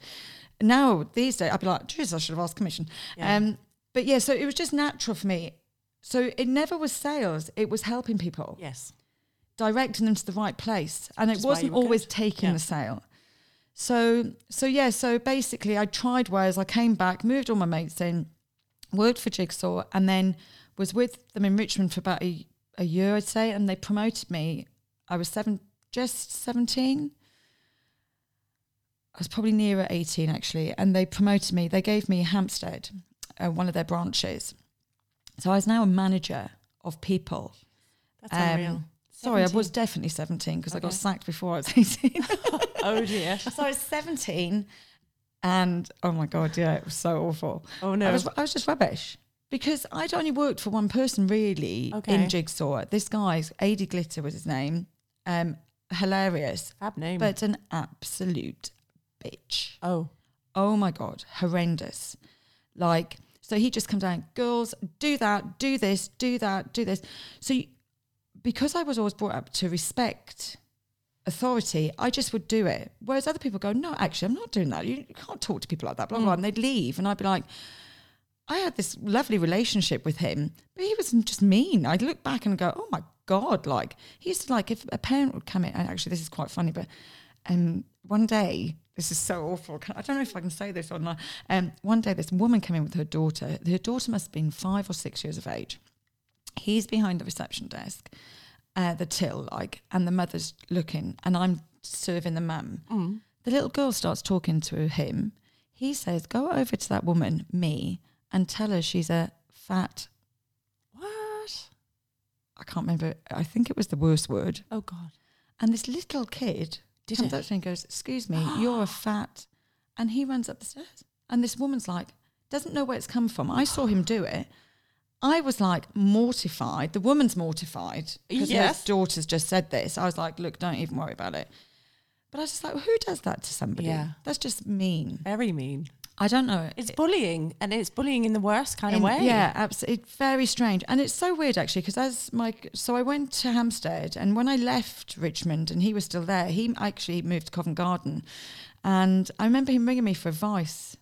Speaker 1: Now these days, I'd be like, "Jeez, I should have asked commission."
Speaker 2: Yeah.
Speaker 1: Um, but yeah, so it was just natural for me. So it never was sales; it was helping people
Speaker 2: Yes.
Speaker 1: Directing them to the right place and
Speaker 2: Which
Speaker 1: it wasn't always
Speaker 2: good.
Speaker 1: taking
Speaker 2: Yeah.
Speaker 1: the sale. So so yeah so basically i tried wares i came back moved all my mates in worked for jigsaw and then was with them in richmond for about a, a year i'd say and they promoted me. I was seven just 17 i was probably nearer 18 actually and they promoted me. They gave me hampstead uh, one of their branches. So i was now a manager of people.
Speaker 2: That's
Speaker 1: Um,
Speaker 2: unreal.
Speaker 1: Sorry, I was definitely 17 because I got sacked before I was 18.
Speaker 2: Oh dear.
Speaker 1: so I was 17 and oh my God, yeah, it was so awful.
Speaker 2: Oh
Speaker 1: I
Speaker 2: no.
Speaker 1: was, I was just rubbish because I'd only worked for one person really
Speaker 2: Okay.
Speaker 1: in Jigsaw. This guy, AD Glitter was his name, um, hilarious,
Speaker 2: Fab name.
Speaker 1: but an absolute bitch.
Speaker 2: oh.
Speaker 1: Oh my God, horrendous. Like, so he just come down, girls, do that, do this, do that, do this. So you, because I was always brought up to respect authority, I just would do it. Whereas other people go, no, actually, I'm not doing that. You can't talk to people like that, blah, blah. And they'd leave. And I'd be like, I had this lovely relationship with him, but he was just mean. I'd look back and go, oh my God, like, he used to like, if a parent would come in, and actually, this is quite funny, but um, one day, this is so awful. I don't know if I can say this online. Um, one day, this woman came in with her daughter. Her daughter must have been five or six years of age. He's behind the reception desk, uh, the till, like, and the mother's looking, and I'm serving the mum. The little girl starts talking to him. He says, Go over to that woman, me, and tell her she's a fat,
Speaker 2: What?
Speaker 1: I can't remember, I think it was the worst word.
Speaker 2: Oh God.
Speaker 1: And this little kid
Speaker 2: Did
Speaker 1: comes
Speaker 2: it?
Speaker 1: up to me and goes, Excuse me, you're a fat. And he runs up the stairs. And this woman's like, doesn't know where it's come from. I saw him do it. I was like mortified. The woman's mortified because
Speaker 2: Yes.
Speaker 1: her daughter's just said this. I was like, look, don't even worry about it. But I was just like, who does that to somebody?
Speaker 2: Yeah.
Speaker 1: That's just mean.
Speaker 2: Very mean.
Speaker 1: I don't know.
Speaker 2: It's bullying, and it's bullying in the worst kind
Speaker 1: In-
Speaker 2: of way.
Speaker 1: Yeah, absolutely. Very strange. And it's so weird actually, because as my so I went to Hampstead and when I left Richmond and he was still there, he actually moved to Covent Garden. And I remember him ringing me for advice.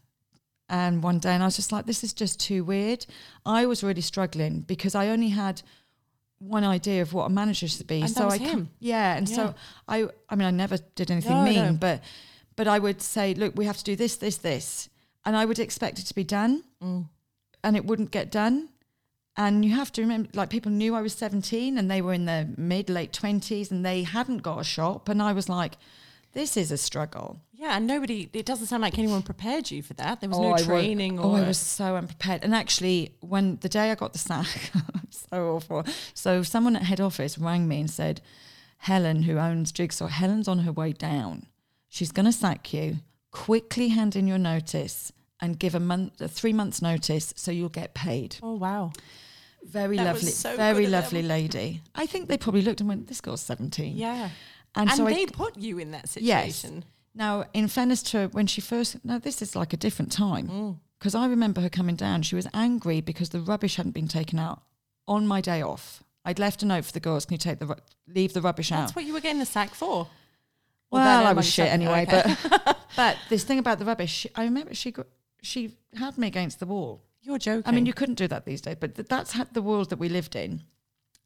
Speaker 1: And one day, and I was just like, this is just too weird. I was really struggling because I only had one idea of what a manager should be.
Speaker 2: And
Speaker 1: so I
Speaker 2: him.
Speaker 1: yeah, and so I I mean I never did anything
Speaker 2: No,
Speaker 1: mean,
Speaker 2: no.
Speaker 1: but but I would say, look, we have to do this, this, this. And I would expect it to be done
Speaker 2: Mm.
Speaker 1: and it wouldn't get done. And you have to remember, like people knew I was 17 and they were in their mid, late 20s and they hadn't got a shop. And I was like, this is a struggle.
Speaker 2: Yeah, and nobody. It doesn't sound like anyone prepared you for that. There was oh,
Speaker 1: I
Speaker 2: no training.
Speaker 1: oh,
Speaker 2: or
Speaker 1: I was so unprepared. And actually, when the day I got the sack, so awful. So someone at head office rang me and said, Helen, who owns Jigsaw, Helen's on her way down. She's going to sack you. Quickly hand in your notice and give a month, a three months notice, so you'll get paid.
Speaker 2: Oh wow.
Speaker 1: Very
Speaker 2: That
Speaker 1: lovely,
Speaker 2: so
Speaker 1: very lovely lady. I think they probably looked and went, "This girl's 17."
Speaker 2: Yeah.
Speaker 1: And,
Speaker 2: And,
Speaker 1: so
Speaker 2: they
Speaker 1: I,
Speaker 2: put you in that situation. Yes.
Speaker 1: now, in fairness to when she first, no, this is like a different time.
Speaker 2: Mm.
Speaker 1: because I remember her coming down. She was angry because the rubbish hadn't been taken out on my day off. I'd left a note for the girls. Can you take the ru- leave the rubbish out?
Speaker 2: That's what you were getting the sack for.
Speaker 1: Well,
Speaker 2: then
Speaker 1: I was shit anyway.
Speaker 2: okay.
Speaker 1: But but this thing about the rubbish, I remember she got, she had me against the wall.
Speaker 2: You're joking.
Speaker 1: I mean, you couldn't do that these days, but th- that's ha- the world that we lived in.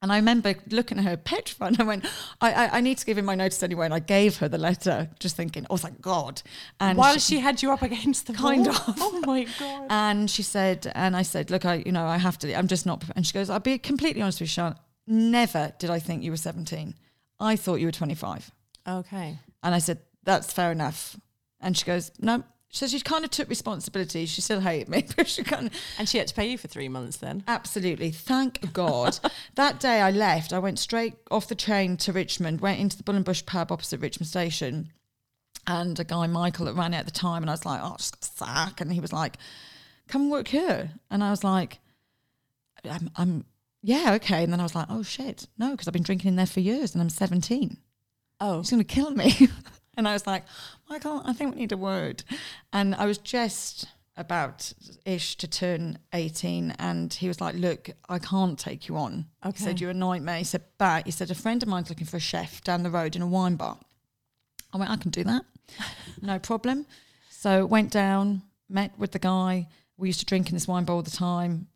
Speaker 1: And I remember looking at her petrified. And I went, I, I, I need to give him my notice anyway. And I gave her the letter, just thinking, oh, thank God. And
Speaker 2: while she, had you up against the
Speaker 1: Kind
Speaker 2: wall?
Speaker 1: of.
Speaker 2: Oh my god.
Speaker 1: and she said, and I said, look, I, you know, I have to, I'm just not. And she goes, I'll be completely honest with you, Sian. Never did I think you were 17. I thought you were 25.
Speaker 2: okay.
Speaker 1: And I said, that's fair enough. And she goes, no. So she kind of took responsibility. She still hated me, but she kind of,
Speaker 2: And she had to pay you for three months then.
Speaker 1: absolutely, thank God. that day I left, I went straight off the train to Richmond, went into the Bull and Bush pub opposite Richmond Station. And a guy, Michael, that ran it at the time, and I was like, oh, just sack. And he was like, come work here. And I was like, I'm, I'm yeah, okay. And then I was like, oh shit, no, because I've been drinking in there for years and I'm 17.
Speaker 2: Oh.
Speaker 1: He's going to kill me. and I was like, Michael, I think we need a word. And I was just about ish to turn 18. And he was like, look, I can't take you on. He said, you're a nightmare. He said, but he said, a friend of mine's looking for a chef down the road in a wine bar. I went, I can do that. no problem. So went down, met with the guy. We used to drink in this wine bar all the time,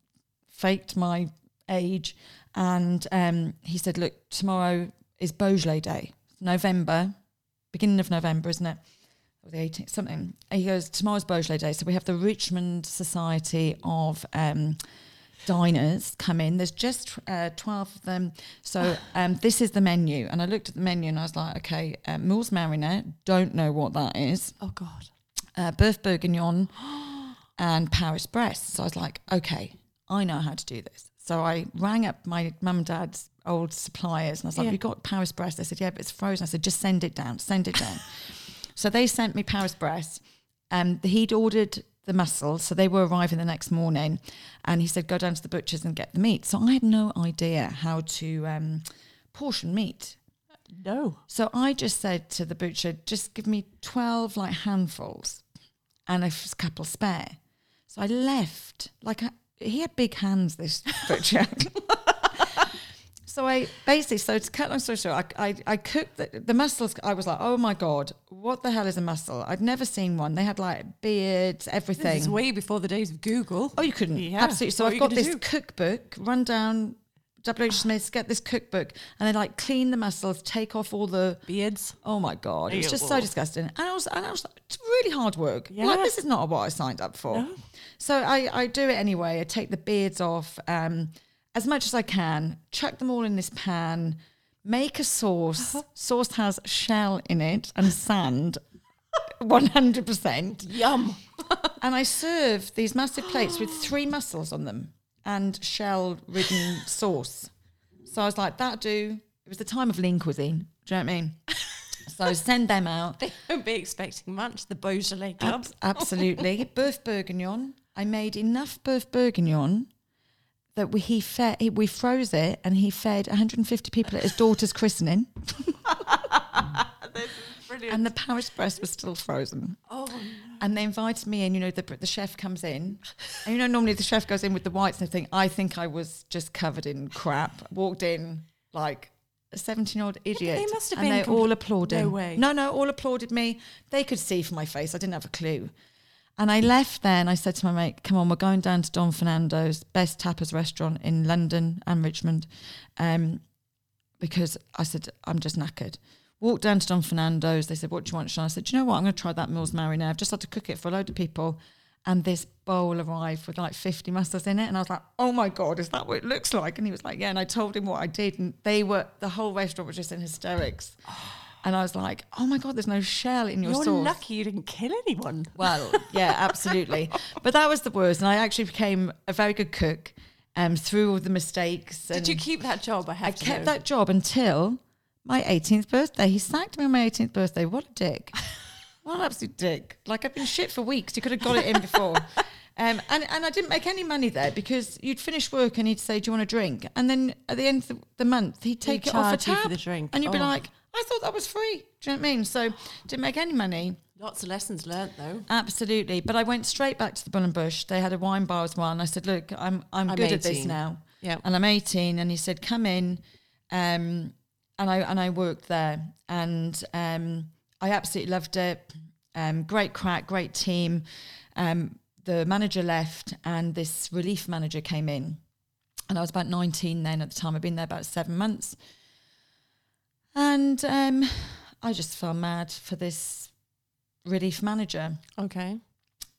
Speaker 1: faked my age. And um, he said, look, tomorrow is Beaujolais Day, November, beginning of November, isn't it? Or the 18th, something. He goes, tomorrow's Beaujolais Day. So we have the Richmond Society of um, diners come in. There's just uh, 12 of them. So um, this is the menu. And I looked at the menu and I was like, okay, uh, Moul's Marinette, don't know what that is.
Speaker 2: Oh god.
Speaker 1: Uh, Boeuf Bourguignon and Paris Brest. So I was like, okay, I know how to do this. So I rang up my mum and dad's old suppliers and I was like,
Speaker 2: Yeah.
Speaker 1: we got Paris Brest. They said, yeah, but it's frozen. I said, just send it down, send it down. so they sent me Paris Brest. Um, he'd ordered the mussels, so they were arriving the next morning. And he said, go down to the butcher's and get the meat. So I had no idea how to um, portion meat.
Speaker 2: No.
Speaker 1: So I just said to the butcher, just give me 12 like handfuls and a couple spare. So I left, like, I, he had big hands, this butcher. so I basically, so to cut long story short, I, I, I cooked the, the mussels. I was like, oh my God, what the hell is a mussel? I'd never seen one. They had like beards, everything.
Speaker 2: This is way before the days of Google.
Speaker 1: Oh, you couldn't.
Speaker 2: Yeah.
Speaker 1: Absolutely. So
Speaker 2: What
Speaker 1: I've
Speaker 2: you
Speaker 1: got
Speaker 2: gonna
Speaker 1: this
Speaker 2: do?
Speaker 1: cookbook, run down W.H. Smith's, get this cookbook, and then like clean the mussels, take off all the.
Speaker 2: Beards.
Speaker 1: Oh my God. It was just so
Speaker 2: Ew.
Speaker 1: disgusting. And I was, and I was like, it's really hard work.
Speaker 2: Yeah.
Speaker 1: Like, this is not what I signed up for. So I, I do it anyway. I take the beards off um, as much as I can, chuck them all in this pan, make a sauce. Uh-huh. Sauce has shell in it and sand. 100%.
Speaker 2: Yum.
Speaker 1: And I serve these massive plates with three mussels on them and shell ridden sauce. So I was like, that do. It was the time of lean cuisine. Do you know what I mean? So send them out.
Speaker 2: They won't be expecting much. The Beaujolais Club.
Speaker 1: Ab- absolutely. Boeuf Bourguignon. I made enough Boeuf Bourguignon that we, he fed, he, we froze it and he fed 150 people at his daughter's christening.
Speaker 2: Brilliant.
Speaker 1: And the Paris Brest was still frozen.
Speaker 2: oh,
Speaker 1: And they invited me in. You know, the the chef comes in, and you know normally the chef goes in with the whites and everything. I think I was just covered in crap. Walked in like a seventeen-year-old idiot,
Speaker 2: they must have
Speaker 1: and
Speaker 2: been
Speaker 1: they
Speaker 2: compl-
Speaker 1: all applauded.
Speaker 2: No way.
Speaker 1: No, no, all applauded me. They could see from my face. I didn't have a clue. And I left there, and I said to my mate, "Come on, we're going down to Don Fernando's, best tapas restaurant in London and Richmond." Um, because I said, I'm just knackered. Walked down to Don Fernando's. They said, What do you want, Sian? I said, you know what? I'm going to try that Mills marinade. I've just had to cook it for a load of people. And this bowl arrived with like 50 mustards in it. And I was like, Oh my God, is that what it looks like? And he was like, Yeah. And I told him what I did. And they were, the whole restaurant was just in hysterics. And I was like, Oh my God, there's no shell in your soul.
Speaker 2: you're
Speaker 1: sauce.
Speaker 2: lucky you didn't kill anyone.
Speaker 1: Well, yeah, absolutely. But that was the worst. And I actually became a very good cook um, through all the mistakes. And
Speaker 2: Did you keep that job? I
Speaker 1: I
Speaker 2: to
Speaker 1: kept
Speaker 2: know.
Speaker 1: that job until my 18th birthday. He sacked me on my 18th birthday. What a dick. what an absolute dick. Like, I've been shit for weeks. You could have got it in before. Um, and, and I didn't make any money there because you'd finish work and he'd say, Do you want a drink? And then at the end of the, month, he'd take it off a tab.
Speaker 2: for the drink.
Speaker 1: And you'd be
Speaker 2: Oh.
Speaker 1: like, I thought that was free. Do you know what I mean? So didn't make any money.
Speaker 2: Lots of lessons learnt though.
Speaker 1: Absolutely. But I went straight back to the Bull and Bush. They had a wine bar as well. And I said, look, I'm I'm,
Speaker 2: I'm
Speaker 1: good at this now.
Speaker 2: Yeah.
Speaker 1: And I'm 18. And he said, come in. Um, and I and I worked there. And um, I absolutely loved it. Um, great crack, great team. Um, the manager left and this relief manager came in. And I was about 19 then at the time. I'd been there about seven months. And um, I just fell mad for this relief manager.
Speaker 2: Okay.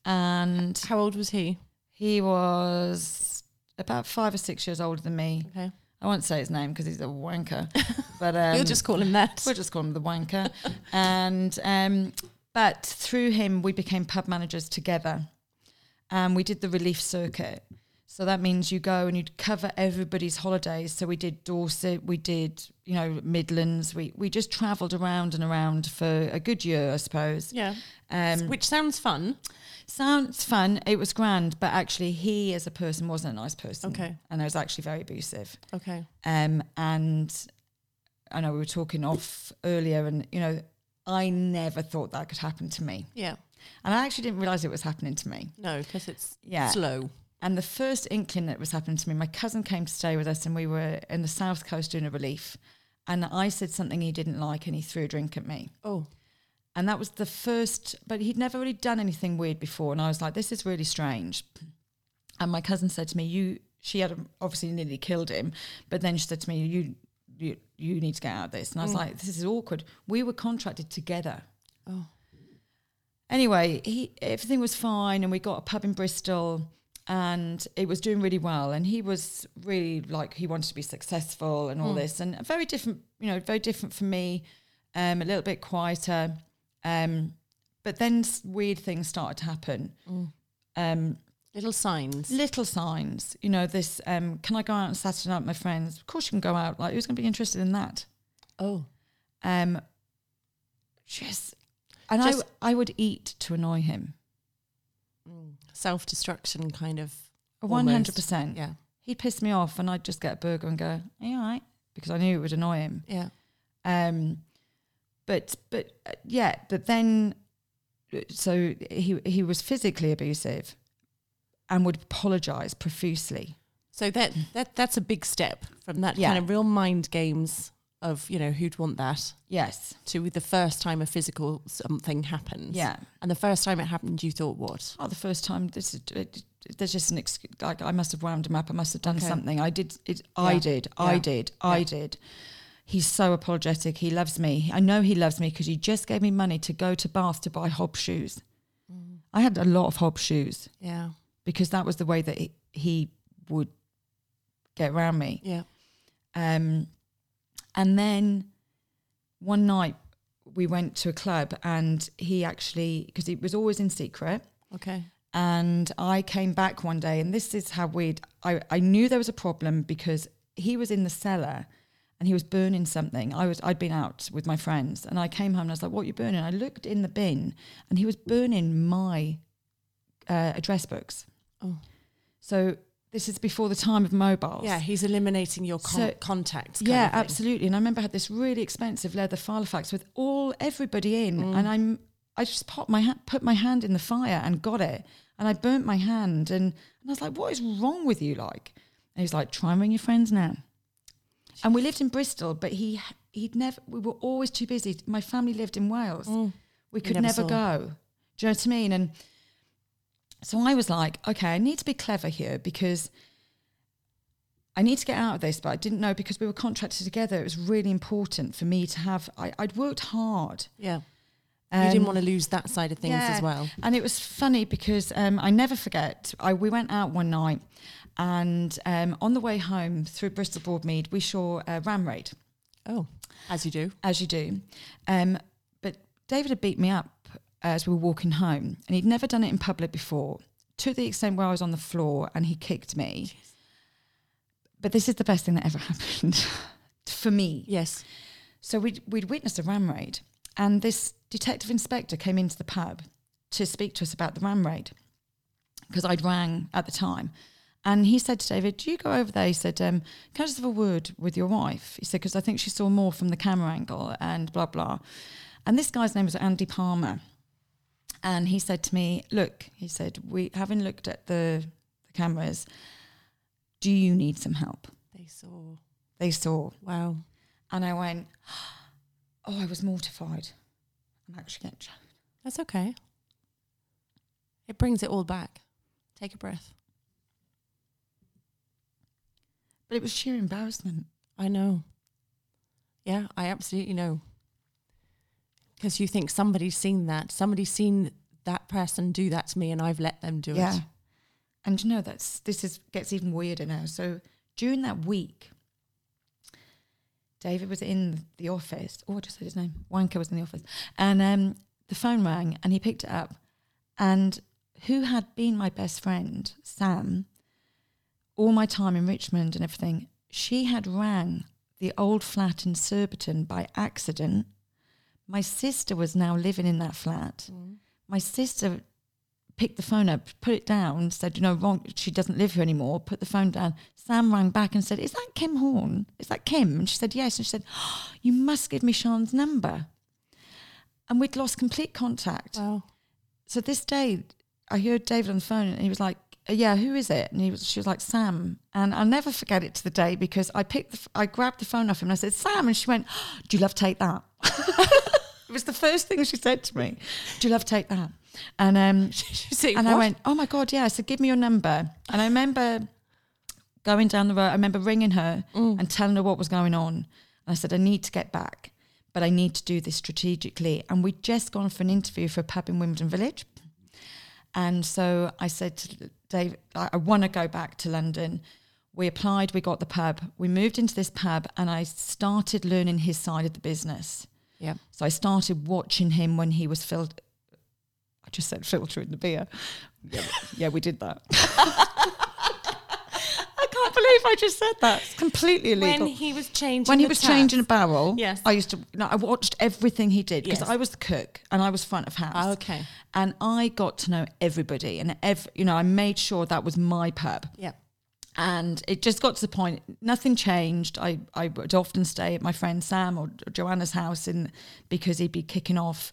Speaker 1: And
Speaker 2: How old was he?
Speaker 1: he was about five or six years older than me.
Speaker 2: Okay.
Speaker 1: I won't say his name because he's a wanker, but um,
Speaker 2: You'll just call him that.
Speaker 1: we'll just call him the wanker. and um, but through him, we became pub managers together, and we did the relief circuit. So that means you go and you'd cover everybody's holidays. So we did Dorset, we did you know Midlands. We we just travelled around and around for a good year, I suppose.
Speaker 2: Yeah.
Speaker 1: Um,
Speaker 2: Which sounds fun.
Speaker 1: Sounds fun. It was grand, but actually, he as a person wasn't a nice person.
Speaker 2: Okay.
Speaker 1: and I was actually very abusive.
Speaker 2: Okay.
Speaker 1: Um, and I know we were talking off earlier, and you know, I never thought that could happen to me,
Speaker 2: Yeah.
Speaker 1: and I actually didn't realize it was happening to me.
Speaker 2: No, because it's
Speaker 1: Yeah.
Speaker 2: slow.
Speaker 1: And the first inkling that was happening to me, my cousin came to stay with us, and we were in the south coast doing a relief, and I said something he didn't like, and he threw a drink at me.
Speaker 2: Oh.
Speaker 1: And that was the first, but he'd never really done anything weird before. And I was like, this is really strange. And my cousin said to me, you, she had obviously nearly killed him, but then she said to me, you, you, you need to get out of this. And I was mm. like, this is awkward. We were contracted together.
Speaker 2: Oh.
Speaker 1: Anyway, he, everything was fine. And we got a pub in Bristol and it was doing really well. And he was really like, he wanted to be successful and all this. And very different, you know, very different from me, um, a little bit quieter. Um, but then weird things started to happen. Um,
Speaker 2: Little signs.
Speaker 1: little signs, you know, this, um, can I go out on Saturday night with my friends? Of course you can go out. Like, who's going to be interested in that?
Speaker 2: Oh.
Speaker 1: Um, just, and
Speaker 2: Just-
Speaker 1: I, I would eat to annoy him.
Speaker 2: Self destruction kind of.
Speaker 1: One hundred percent.
Speaker 2: Yeah.
Speaker 1: He'd piss me off, and I'd just get a burger and go, "Are you all right?" Because I knew it would annoy him.
Speaker 2: Yeah.
Speaker 1: Um, but but uh, yeah, but then uh, so he he was physically abusive, and would apologise profusely.
Speaker 2: So that that that's a big step from that
Speaker 1: Yeah.
Speaker 2: kind of real mind games of you know who'd want that
Speaker 1: Yes.
Speaker 2: to the first time a physical something happens.
Speaker 1: Yeah.
Speaker 2: And the first time it happened, you thought what?
Speaker 1: Oh, the first time this is. It, there's just an excuse. Like I must have wound him up. I must have done
Speaker 2: Okay.
Speaker 1: something. I did. It. I
Speaker 2: Yeah.
Speaker 1: did. I
Speaker 2: Yeah.
Speaker 1: did. I did. He's so apologetic. He loves me. I know he loves me because he just gave me money to go to Bath to buy Hobbs shoes.
Speaker 2: Mm.
Speaker 1: I had a lot of Hobbs shoes
Speaker 2: Yeah.
Speaker 1: because that was the way that he, he would get around me.
Speaker 2: Yeah.
Speaker 1: Um, and then one night we went to a club and he actually, because it was always in secret,
Speaker 2: Okay.
Speaker 1: and I came back one day, and this is how weird. I, I knew there was a problem because he was in the cellar and he was burning something. I was I'd been out with my friends, and I came home and I was like, "What are you burning?" I looked in the bin, and he was burning my uh, address books.
Speaker 2: Oh.
Speaker 1: So this is before the time of mobiles.
Speaker 2: Yeah, he's eliminating your con-
Speaker 1: So-
Speaker 2: contacts.
Speaker 1: Yeah, absolutely. And I remember I had this really expensive leather Filofax with all everybody in,
Speaker 2: Mm.
Speaker 1: and I'm I just popped my ha- put my hand in the fire and got it, and I burnt my hand, and, and I was like, "What is wrong with you?" Like, and he's like, "Try and ring your friends now." And we lived in Bristol, but he he'd never. We were always too busy. My family lived in Wales. We could
Speaker 2: Mm. never
Speaker 1: never, go. Do you know what I mean? And so I was like, okay, I need to be clever here because I need to get out of this, but I didn't know because we were contracted together. It was really important for me to have. I, I'd worked hard.
Speaker 2: Yeah. you didn't
Speaker 1: Um,
Speaker 2: want to lose that side of things
Speaker 1: yeah.
Speaker 2: as well.
Speaker 1: And it was funny because um, I never forget. I, we went out one night, and um, on the way home through Bristol Broadmead, we saw a ram raid,
Speaker 2: Oh, as you do.
Speaker 1: as you do. Um, but David had beat me up as we were walking home, and he'd never done it in public before, to the extent where I was on the floor and he kicked me. But this is the best thing that ever happened for me.
Speaker 2: Yes.
Speaker 1: So we'd, we'd witnessed a ram raid, and this detective inspector came into the pub to speak to us about the ram raid because I'd rang at the time. And he said to David, Do you go over there? He said, um, Can I just have a word with your wife? He said, Because I think she saw more from the camera angle and blah, blah. And this guy's name was Andy Palmer. And he said to me, Look, he said, we having looked at the, the cameras, do you need some help?
Speaker 2: They saw.
Speaker 1: They saw.
Speaker 2: Wow.
Speaker 1: And I went, Oh, I was mortified. I'm actually getting choked.
Speaker 2: That's okay. It brings it all back. Take a breath.
Speaker 1: But it was sheer embarrassment.
Speaker 2: I know. Yeah, I absolutely know. Because you think somebody's seen that. Somebody's seen that person do that to me and I've let them do
Speaker 1: yeah.
Speaker 2: it.
Speaker 1: And you know that's this is gets even weirder now. So during that week, David was in the office. Oh, I just said his name. Wanker was in the office, and um, the phone rang, and he picked it up. And who had been my best friend, Sam, all my time in Richmond and everything, she had rang the old flat in Surbiton by accident. My sister was now living in that flat. My sister picked the phone up, put it down, said, you know, wrong, she doesn't live here anymore, put the phone down. Sam rang back and said, Is that Kim Horn? Is that Kim? And she said, Yes. And she said, oh, You must give me Sian's number. And we'd lost complete contact.
Speaker 2: Wow.
Speaker 1: So this day, I heard David on the phone and he was like, "Uh, yeah, who is it? And he was, she was like, Sam. And I'll never forget it to the day because I picked, the, I grabbed the phone off him and I said, Sam. And she went, do you love Take That? it was the first thing she said to me. Do you love Take That? And um,
Speaker 2: See,
Speaker 1: and I
Speaker 2: what?
Speaker 1: went, oh my God, yeah. So give me your number. And I remember going down the road, I remember ringing her and telling her what was going on. And I said, I need to get back, but I need to do this strategically. And we'd just gone for an interview for a pub in Wimbledon Village. And so I said to Dave, I, I want to go back to London. We applied, we got the pub. We moved into this pub and I started learning his side of the business.
Speaker 2: Yeah.
Speaker 1: So I started watching him when he was filled. I just said filtering the beer. Yeah, yeah we did that. I can't believe I just said that. It's completely illegal.
Speaker 2: When he was changing
Speaker 1: When he was
Speaker 2: tap.
Speaker 1: changing a barrel,
Speaker 2: Yes.
Speaker 1: I used to. No, I watched everything he did because
Speaker 2: Yes.
Speaker 1: I was the cook and I was front of house.
Speaker 2: Oh, okay.
Speaker 1: And I got to know everybody, and ev- you know, I made sure that was my pub
Speaker 2: Yeah.
Speaker 1: And it just got to the point nothing changed. I i would often stay at my friend sam or joanna's house in because he'd be kicking off.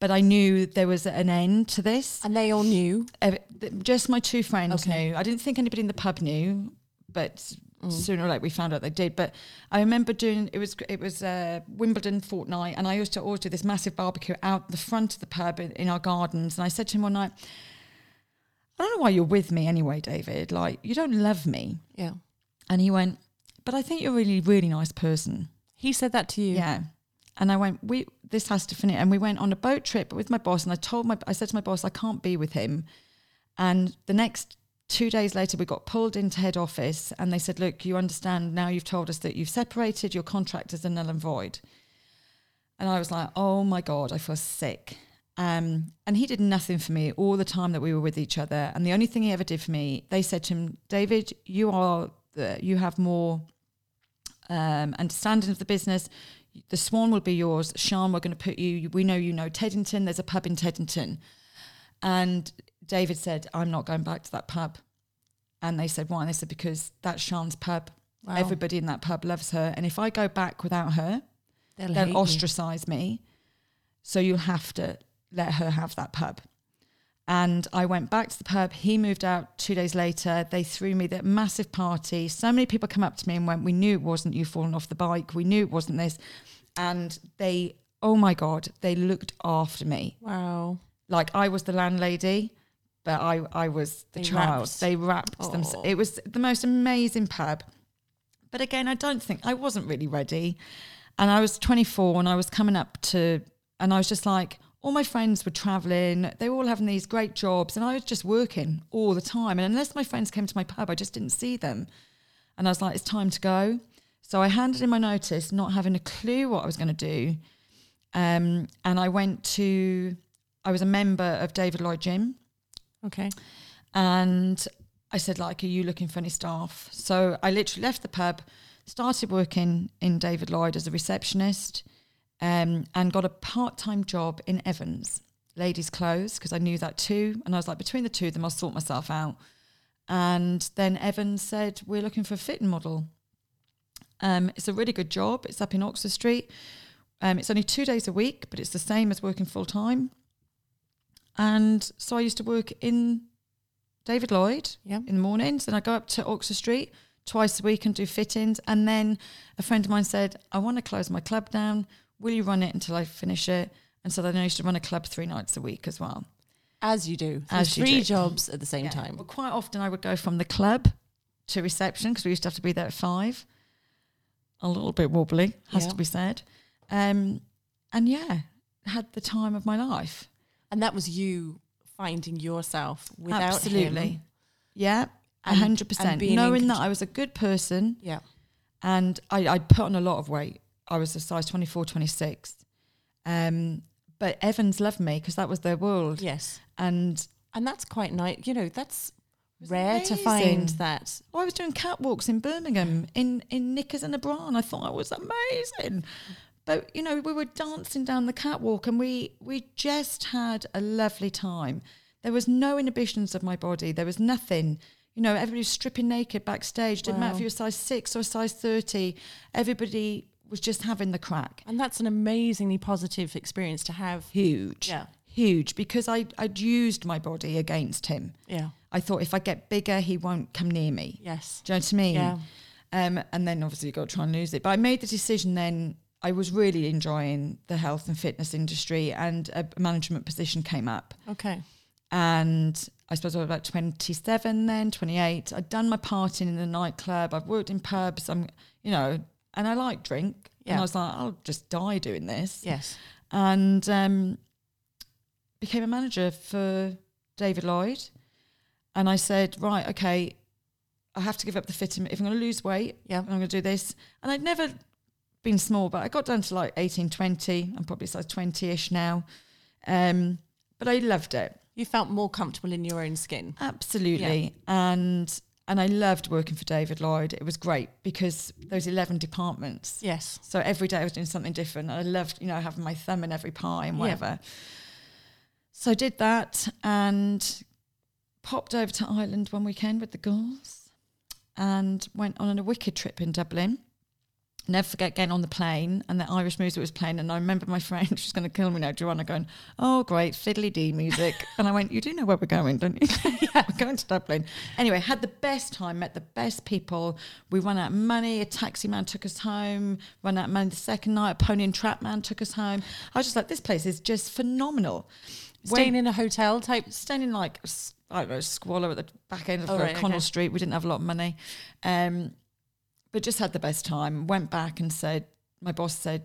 Speaker 1: But i knew there was an end to this.
Speaker 2: And they all knew.
Speaker 1: Th- just my two friends
Speaker 2: Okay.
Speaker 1: knew. I didn't think anybody in the pub knew but sooner or later we found out they did. But i remember doing it was it was uh, wimbledon fortnight and i used to always do this massive barbecue out the front of the pub in, in our gardens. And i said to him one night i don't know why you're with me anyway david like you don't love me
Speaker 2: Yeah.
Speaker 1: and he went, But I think you're a really, really nice person.
Speaker 2: He said that to you.
Speaker 1: Yeah. And I went, We this has to finish. And we went on a boat trip with my boss and I told my I said to my boss, I can't be with him. And the next two days later we got pulled into head office and they said, Look, you understand now you've told us that you've separated, your contract is a null and void. And I was like, Oh my God, I feel sick. Um, and he did nothing for me all the time that we were with each other. And the only thing he ever did for me, they said to him, David, you are the, you have more um, understanding of the business. The Swan will be yours. Sian, we're going to put you. We know you know Teddington. There's a pub in Teddington, and David said, "I'm not going back to that pub." And they said, "Why?" And they said, "Because that's Sian's pub.
Speaker 2: Wow.
Speaker 1: Everybody in that pub loves her, and if I go back without her,
Speaker 2: They'll
Speaker 1: they'll ostracize me. So you'll have to let her have that pub. And I went back to the pub. He moved out two days later. They threw me that massive party. So many people come up to me and went, We knew it wasn't you falling off the bike. We knew it wasn't this. And they, oh my God, they looked after me.
Speaker 2: Wow.
Speaker 1: Like I was the landlady, but I, I was the
Speaker 2: They
Speaker 1: child.
Speaker 2: wrapped.
Speaker 1: They wrapped
Speaker 2: Oh.
Speaker 1: them. It was the most amazing pub. But again, I don't think I wasn't really ready. And I was 24 and I was coming up to, and I was just like, all my friends were traveling. They were all having these great jobs. And I was just working all the time. And unless my friends came to my pub, I just didn't see them. And I was like, it's time to go. So I handed in my notice, not having a clue what I was going to do. Um, and I went to, I was a member of David Lloyd Gym.
Speaker 2: Okay.
Speaker 1: And I said, like, are you looking for any staff? So I literally left the pub, started working in David Lloyd as a receptionist, um, and got a part-time job in Evans, ladies' clothes, because I knew that too. And I was like, between the two of them, I'll sort myself out. And then Evans said, We're looking for a fitting model. Um, it's a really good job. It's up in Oxford Street. Um, it's only two days a week, but it's the same as working full time. And so I used to work in David Lloyd
Speaker 2: Yeah.
Speaker 1: in the mornings, and I go up to Oxford Street twice a week and do fittings. And then a friend of mine said, I want to close my club down. Will you run it until I finish it? And so then I used to run a club three nights a week as well.
Speaker 2: As you do.
Speaker 1: As you
Speaker 2: three
Speaker 1: do.
Speaker 2: jobs at the same
Speaker 1: Yeah.
Speaker 2: time.
Speaker 1: Well, quite often I would go from the club to reception because we used to have to be there at five. A little bit wobbly, has
Speaker 2: Yeah.
Speaker 1: to be said. Um, and yeah, had the time of my life.
Speaker 2: And that was you finding yourself without
Speaker 1: Absolutely.
Speaker 2: him.
Speaker 1: Yeah, hundred percent. Knowing that I was a good person
Speaker 2: Yeah.
Speaker 1: and I, I'd put on a lot of weight. I was a size 24, 26. Um, but Evans loved me because that was their world.
Speaker 2: Yes.
Speaker 1: And
Speaker 2: And that's quite nice. You know, that's rare to find
Speaker 1: amazing.
Speaker 2: that.
Speaker 1: I was doing catwalks in Birmingham in, in knickers and a bra, and I thought I was amazing. But you know, we were dancing down the catwalk, and we we just had a lovely time. There was no inhibitions of my body. There was nothing. You know, everybody was stripping naked backstage. Didn't matter if you were a size six or a size thirty. Everybody was just having the crack.
Speaker 2: And that's an amazingly positive experience to have.
Speaker 1: Huge,
Speaker 2: Yeah.
Speaker 1: huge. Because I I'd used my body against him.
Speaker 2: Yeah.
Speaker 1: I thought if I get bigger, he won't come near me.
Speaker 2: Yes.
Speaker 1: Do you know what I mean?
Speaker 2: Yeah.
Speaker 1: Um, and then obviously you got to try and lose it. But I made the decision then. I was really enjoying the health and fitness industry, and a management position came up.
Speaker 2: Okay.
Speaker 1: And I suppose I was about 27 then, 28. I'd done my partying in the nightclub. I've worked in pubs. I'm, you know, and I like drink. And I was like, I'll just die doing this.
Speaker 2: Yes.
Speaker 1: And um, became a manager for David Lloyd. And I said, right, okay, I have to give up the fitting. If I'm going to lose weight,
Speaker 2: Yeah.
Speaker 1: I'm going to do this. And I'd never been small, but I got down to like 18, 20. I'm probably size 20 ish now. Um, but I loved it.
Speaker 2: You felt more comfortable in your own skin.
Speaker 1: Absolutely. And and I loved working for David Lloyd. It was great because those 11 departments.
Speaker 2: Yes.
Speaker 1: So every day I was doing something different. I loved, you know, having my thumb in every pie and
Speaker 2: Yeah.
Speaker 1: whatever. So I did that and popped over to Ireland one weekend with the girls and went on a wicked trip in Dublin. Never forget getting on the plane and the Irish music was playing. And I remember my friend, she's going to kill me now, Joanna, going, Oh, great, fiddly dee music. and I went, You do know where we're going, don't you? yeah, we're going to Dublin. Anyway, had the best time, met the best people. We ran out of money. A taxi man took us home. Ran out of money the second night. A pony and trap man took us home. I was just like, This place is just phenomenal.
Speaker 2: Staying
Speaker 1: Went-
Speaker 2: in a hotel type.
Speaker 1: staying in like I don't know squalor at the back end of
Speaker 2: Oh, right,
Speaker 1: Connell
Speaker 2: okay.
Speaker 1: Street. We didn't have a lot of money, um, but just had the best time. Went back and said, my boss said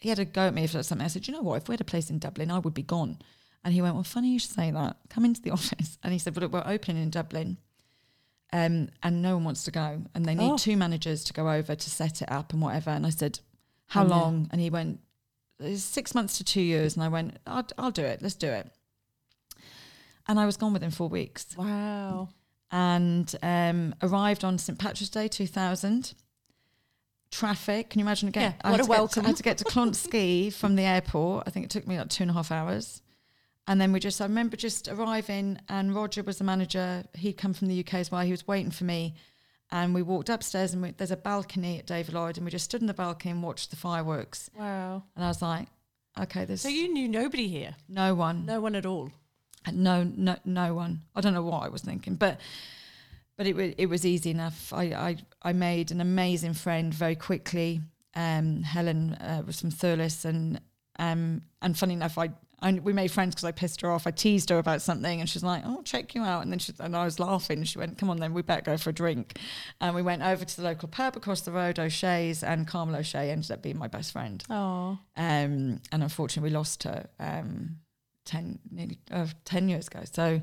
Speaker 1: he had a go at me for something. I said, you know what? If we had a place in Dublin, I would be gone. And he went, well, funny you should say that. Come into the office. And he said, well, look, we're opening in Dublin. Um, and no one wants to go. And they need
Speaker 2: Oh.
Speaker 1: two managers to go over to set it up and whatever. And I said, how
Speaker 2: uh,
Speaker 1: long? And he went, six months to two years. And I went, I'll, I'll do it. Let's do it. And I was gone within four weeks
Speaker 2: Wow.
Speaker 1: And um, arrived on St. Patrick's Day 2000. Traffic, can you imagine again?
Speaker 2: Yeah,
Speaker 1: I
Speaker 2: what
Speaker 1: had
Speaker 2: a
Speaker 1: to get to-
Speaker 2: welcome.
Speaker 1: I had to get to Clonskeagh from the airport. I think it took me like two and a half hours. And then we just, I remember just arriving, and Roger was the manager. He'd come from the UK as well. He was waiting for me. And we walked upstairs, and we, there's a balcony at David Lloyd, and we just stood in the balcony and watched the fireworks.
Speaker 2: Wow.
Speaker 1: And I was like, okay, there's
Speaker 2: So you knew nobody here?
Speaker 1: no one.
Speaker 2: No one at all.
Speaker 1: No no no one i don't know what i was thinking but but it was it was easy enough i i, I made an amazing friend very quickly um helen uh, was from thurles and um and funny enough i I, we made friends because I pissed her off. I teased her about something, and she's like, "Oh, check you out." And then she, and I was laughing. And she went, "Come on, then we better go for a drink." And we went over to the local pub across the road, O'Shea's, and Carmel O'Shea ended up being my best friend.
Speaker 2: Oh.
Speaker 1: Um, and unfortunately, we lost her um, 10, nearly, uh, 10 years ago. So,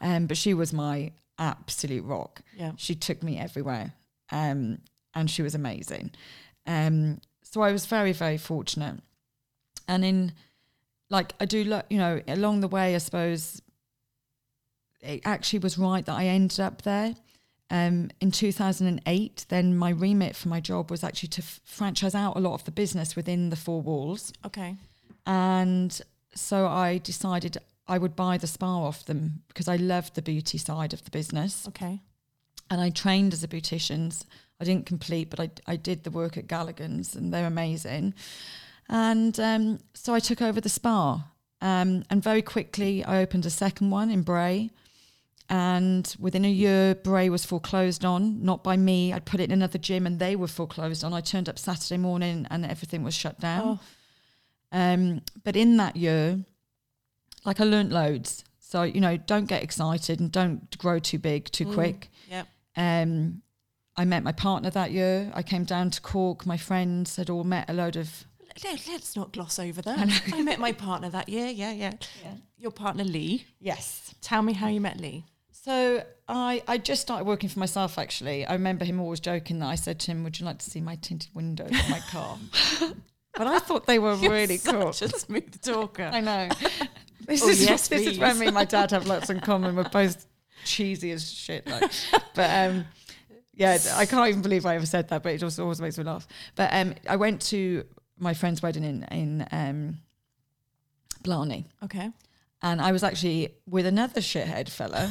Speaker 1: um, but she was my absolute rock.
Speaker 2: Yeah.
Speaker 1: She took me everywhere, um, and she was amazing. Um, so I was very, very fortunate. And in, like, I do, lo- you know, along the way, I suppose it actually was right that I ended up there. Um, in 2008, then my remit for my job was actually to f- franchise out a lot of the business within the four walls.
Speaker 2: Okay.
Speaker 1: And so I decided I would buy the spa off them because I loved the beauty side of the business.
Speaker 2: Okay.
Speaker 1: And I trained as a beautician. I didn't complete, but I, I did the work at Gallagher's and they're amazing. And um, so I took over the spa. Um, and very quickly, I opened a second one in Bray. And within a year, Bray was foreclosed on, not by me. I'd put it in another gym and they were foreclosed on. I turned up Saturday morning and everything was shut down.
Speaker 2: Oh,
Speaker 1: Um, but in that year, like I learnt loads. So, you know, don't get excited and don't grow too big too
Speaker 2: Mm.
Speaker 1: quick.
Speaker 2: yep.
Speaker 1: Um, I met my partner that year. I came down to Cork. My friends had all met a load of.
Speaker 2: Let, us not gloss over that. I, met my partner that year. Yeah, yeah, Your partner Lee.
Speaker 1: Yes.
Speaker 2: Tell me how you met Lee.
Speaker 1: So I, I just started working for myself actually. I remember him always joking that I said to him, Would you like to see my tinted windows of my car? but I thought they were really cool.
Speaker 2: Such a smooth talker.
Speaker 1: I know. This
Speaker 2: Oh,
Speaker 1: is
Speaker 2: yes,
Speaker 1: this is where me and my dad have lots in common. We're both cheesy as shit. Like. but um, yeah, I can't even believe I ever said that, but it just always makes me laugh. But um, I went to my friend's wedding in in um, Blarney,
Speaker 2: Okay.
Speaker 1: and I was actually with another shithead fella.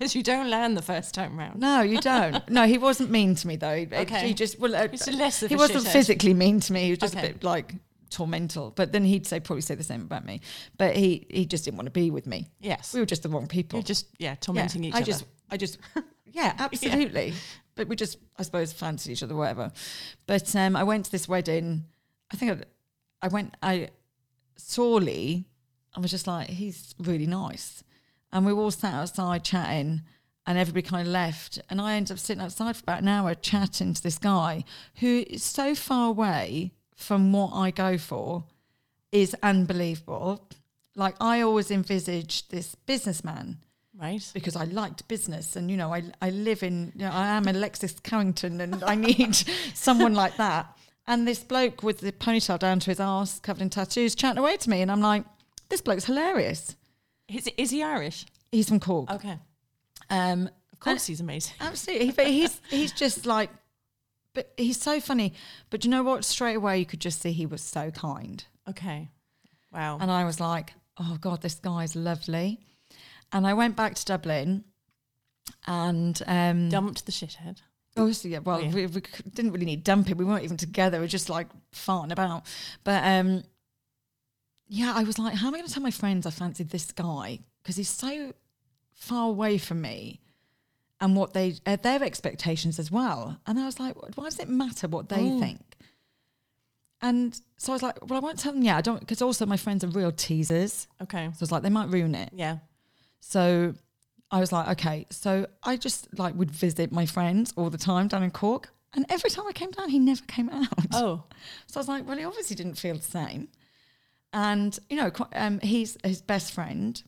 Speaker 2: Because you don't learn the first time round.
Speaker 1: No, you don't. No, he wasn't mean to me though. He-
Speaker 2: Okay.
Speaker 1: He just well, uh, he wasn't physically mean to me. He was just
Speaker 2: Okay.
Speaker 1: a bit like tormental. But then he'd say probably say the same about me. But he he just didn't want to be with me.
Speaker 2: Yes.
Speaker 1: We were just the wrong people.
Speaker 2: You're just, yeah,
Speaker 1: Yeah,
Speaker 2: tormenting each
Speaker 1: I
Speaker 2: other.
Speaker 1: just I just yeah, absolutely. But we just I suppose fancied each other, whatever. But um, I went to this wedding. I think I, I went. I saw Lee. I was just like, he's really nice, and we all sat outside chatting. And everybody kind of left, and I ended up sitting outside for about an hour chatting to this guy who is so far away from what I go for, is unbelievable. Like I always envisaged this businessman
Speaker 2: right.
Speaker 1: because I liked business and you know I I live in you know, I am Alexis Carrington and I need someone like that. And this bloke with the ponytail down to his arse, covered in tattoos, chatting away to me, and I'm like, this bloke's hilarious.
Speaker 2: Is, is he Irish?
Speaker 1: He's from Cork.
Speaker 2: Okay.
Speaker 1: Um,
Speaker 2: Of course he's amazing.
Speaker 1: absolutely, but he's he's just like, but he's so funny. But you know what? Straight away, you could just see he was so kind.
Speaker 2: Okay. Wow.
Speaker 1: And I was like, oh God, this guy's lovely. And I went back to Dublin and um,
Speaker 2: Dumped the shithead.
Speaker 1: Oh, so yeah. Well,
Speaker 2: yeah.
Speaker 1: We, we didn't really need dumping. We weren't even together. We were just like farting about. But um, yeah, I was like, how am I going to tell my friends I fancied this guy? Because he's so far away from me and what they, uh, their expectations as well. And I was like, why does it matter what they
Speaker 2: Mm.
Speaker 1: think? And so I was like, well, I won't tell them. Yeah, I don't, because also my friends are real teasers.
Speaker 2: Okay.
Speaker 1: So I was like, they might ruin it.
Speaker 2: Yeah.
Speaker 1: So I was like, okay. So I just like would visit my friends all the time down in Cork. And every time I came down, he never came out.
Speaker 2: Oh.
Speaker 1: So I was like, well, he obviously didn't feel the same. And, you know, um, he's his best friend,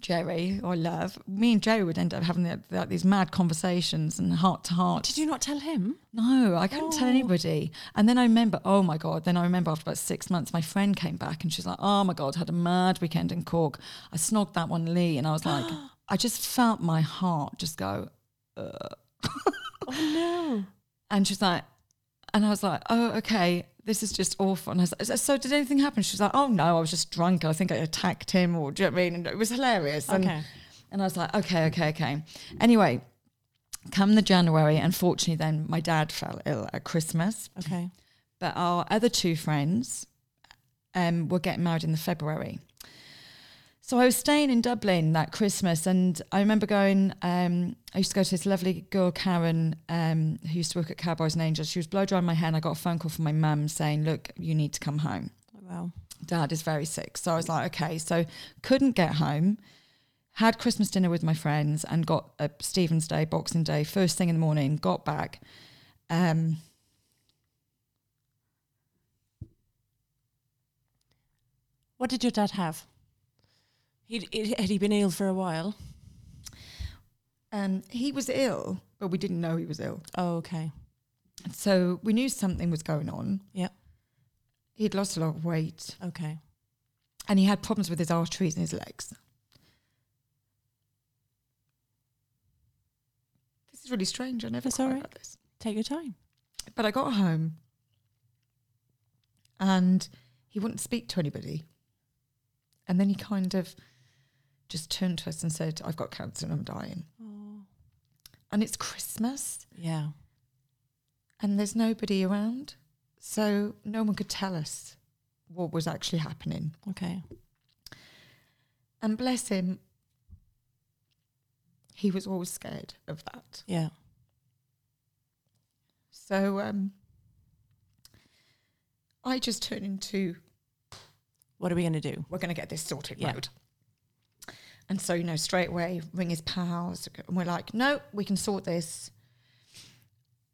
Speaker 1: Jerry, who I love. Me and Jerry would end up having the, like these mad conversations and heart to heart.
Speaker 2: Did you not tell him?
Speaker 1: No, I couldn't tell
Speaker 2: Oh.
Speaker 1: anybody. And then I remember, oh my God, then I remember after about six months, my friend came back and she's like, oh my God, had a mad weekend in Cork. I snogged that one Lee. And I was like, I just felt my heart just go,
Speaker 2: Oh no.
Speaker 1: and she's like, and I was like, oh, okay, this is just awful. And I was like, so did anything happen? She's like, oh no, I was just drunk. I think I attacked him or, do you know what I mean? And it was hilarious. And,
Speaker 2: Okay.
Speaker 1: and I was like, okay, okay, okay. Anyway, come the January, unfortunately, then my dad fell ill at Christmas.
Speaker 2: Okay.
Speaker 1: But our other two friends um, were getting married in the February. So I was staying in Dublin that Christmas, and I remember going. Um, I used to go to this lovely girl, Karen, um, who used to work at Cowboys and Angels. She was blow drying my hair, and I got a phone call from my mum saying, "Look, you need to come home.
Speaker 2: Wow.
Speaker 1: Dad is very sick." So I was like, "Okay." So couldn't get home. Had Christmas dinner with my friends, and got a Stephen's Day, Boxing Day, first thing in the morning. Got back. Um,
Speaker 2: What did your dad have? He'd, he- had he been ill for a while?
Speaker 1: Um, he was ill, but we didn't know he was ill.
Speaker 2: Oh, okay.
Speaker 1: So we knew something was going on.
Speaker 2: Yeah.
Speaker 1: He'd lost a lot of weight
Speaker 2: Okay.
Speaker 1: and he had problems with his arteries and his legs. This is really strange. I never
Speaker 2: That's
Speaker 1: thought
Speaker 2: all right.
Speaker 1: about this.
Speaker 2: Take your time.
Speaker 1: But I got home and he wouldn't speak to anybody. And then he kind of just turned to us and said, I've got cancer and I'm dying. And it's Christmas
Speaker 2: Yeah.
Speaker 1: and there's nobody around. So no one could tell us what was actually happening.
Speaker 2: Okay.
Speaker 1: And bless him, he was always scared of that.
Speaker 2: Yeah.
Speaker 1: So um, I just turned into,
Speaker 2: What are we going to do?
Speaker 1: we're going to get this sorted
Speaker 2: Yeah.
Speaker 1: mode. And so, you know, straight away ring his pals. And we're like, no, we can sort this.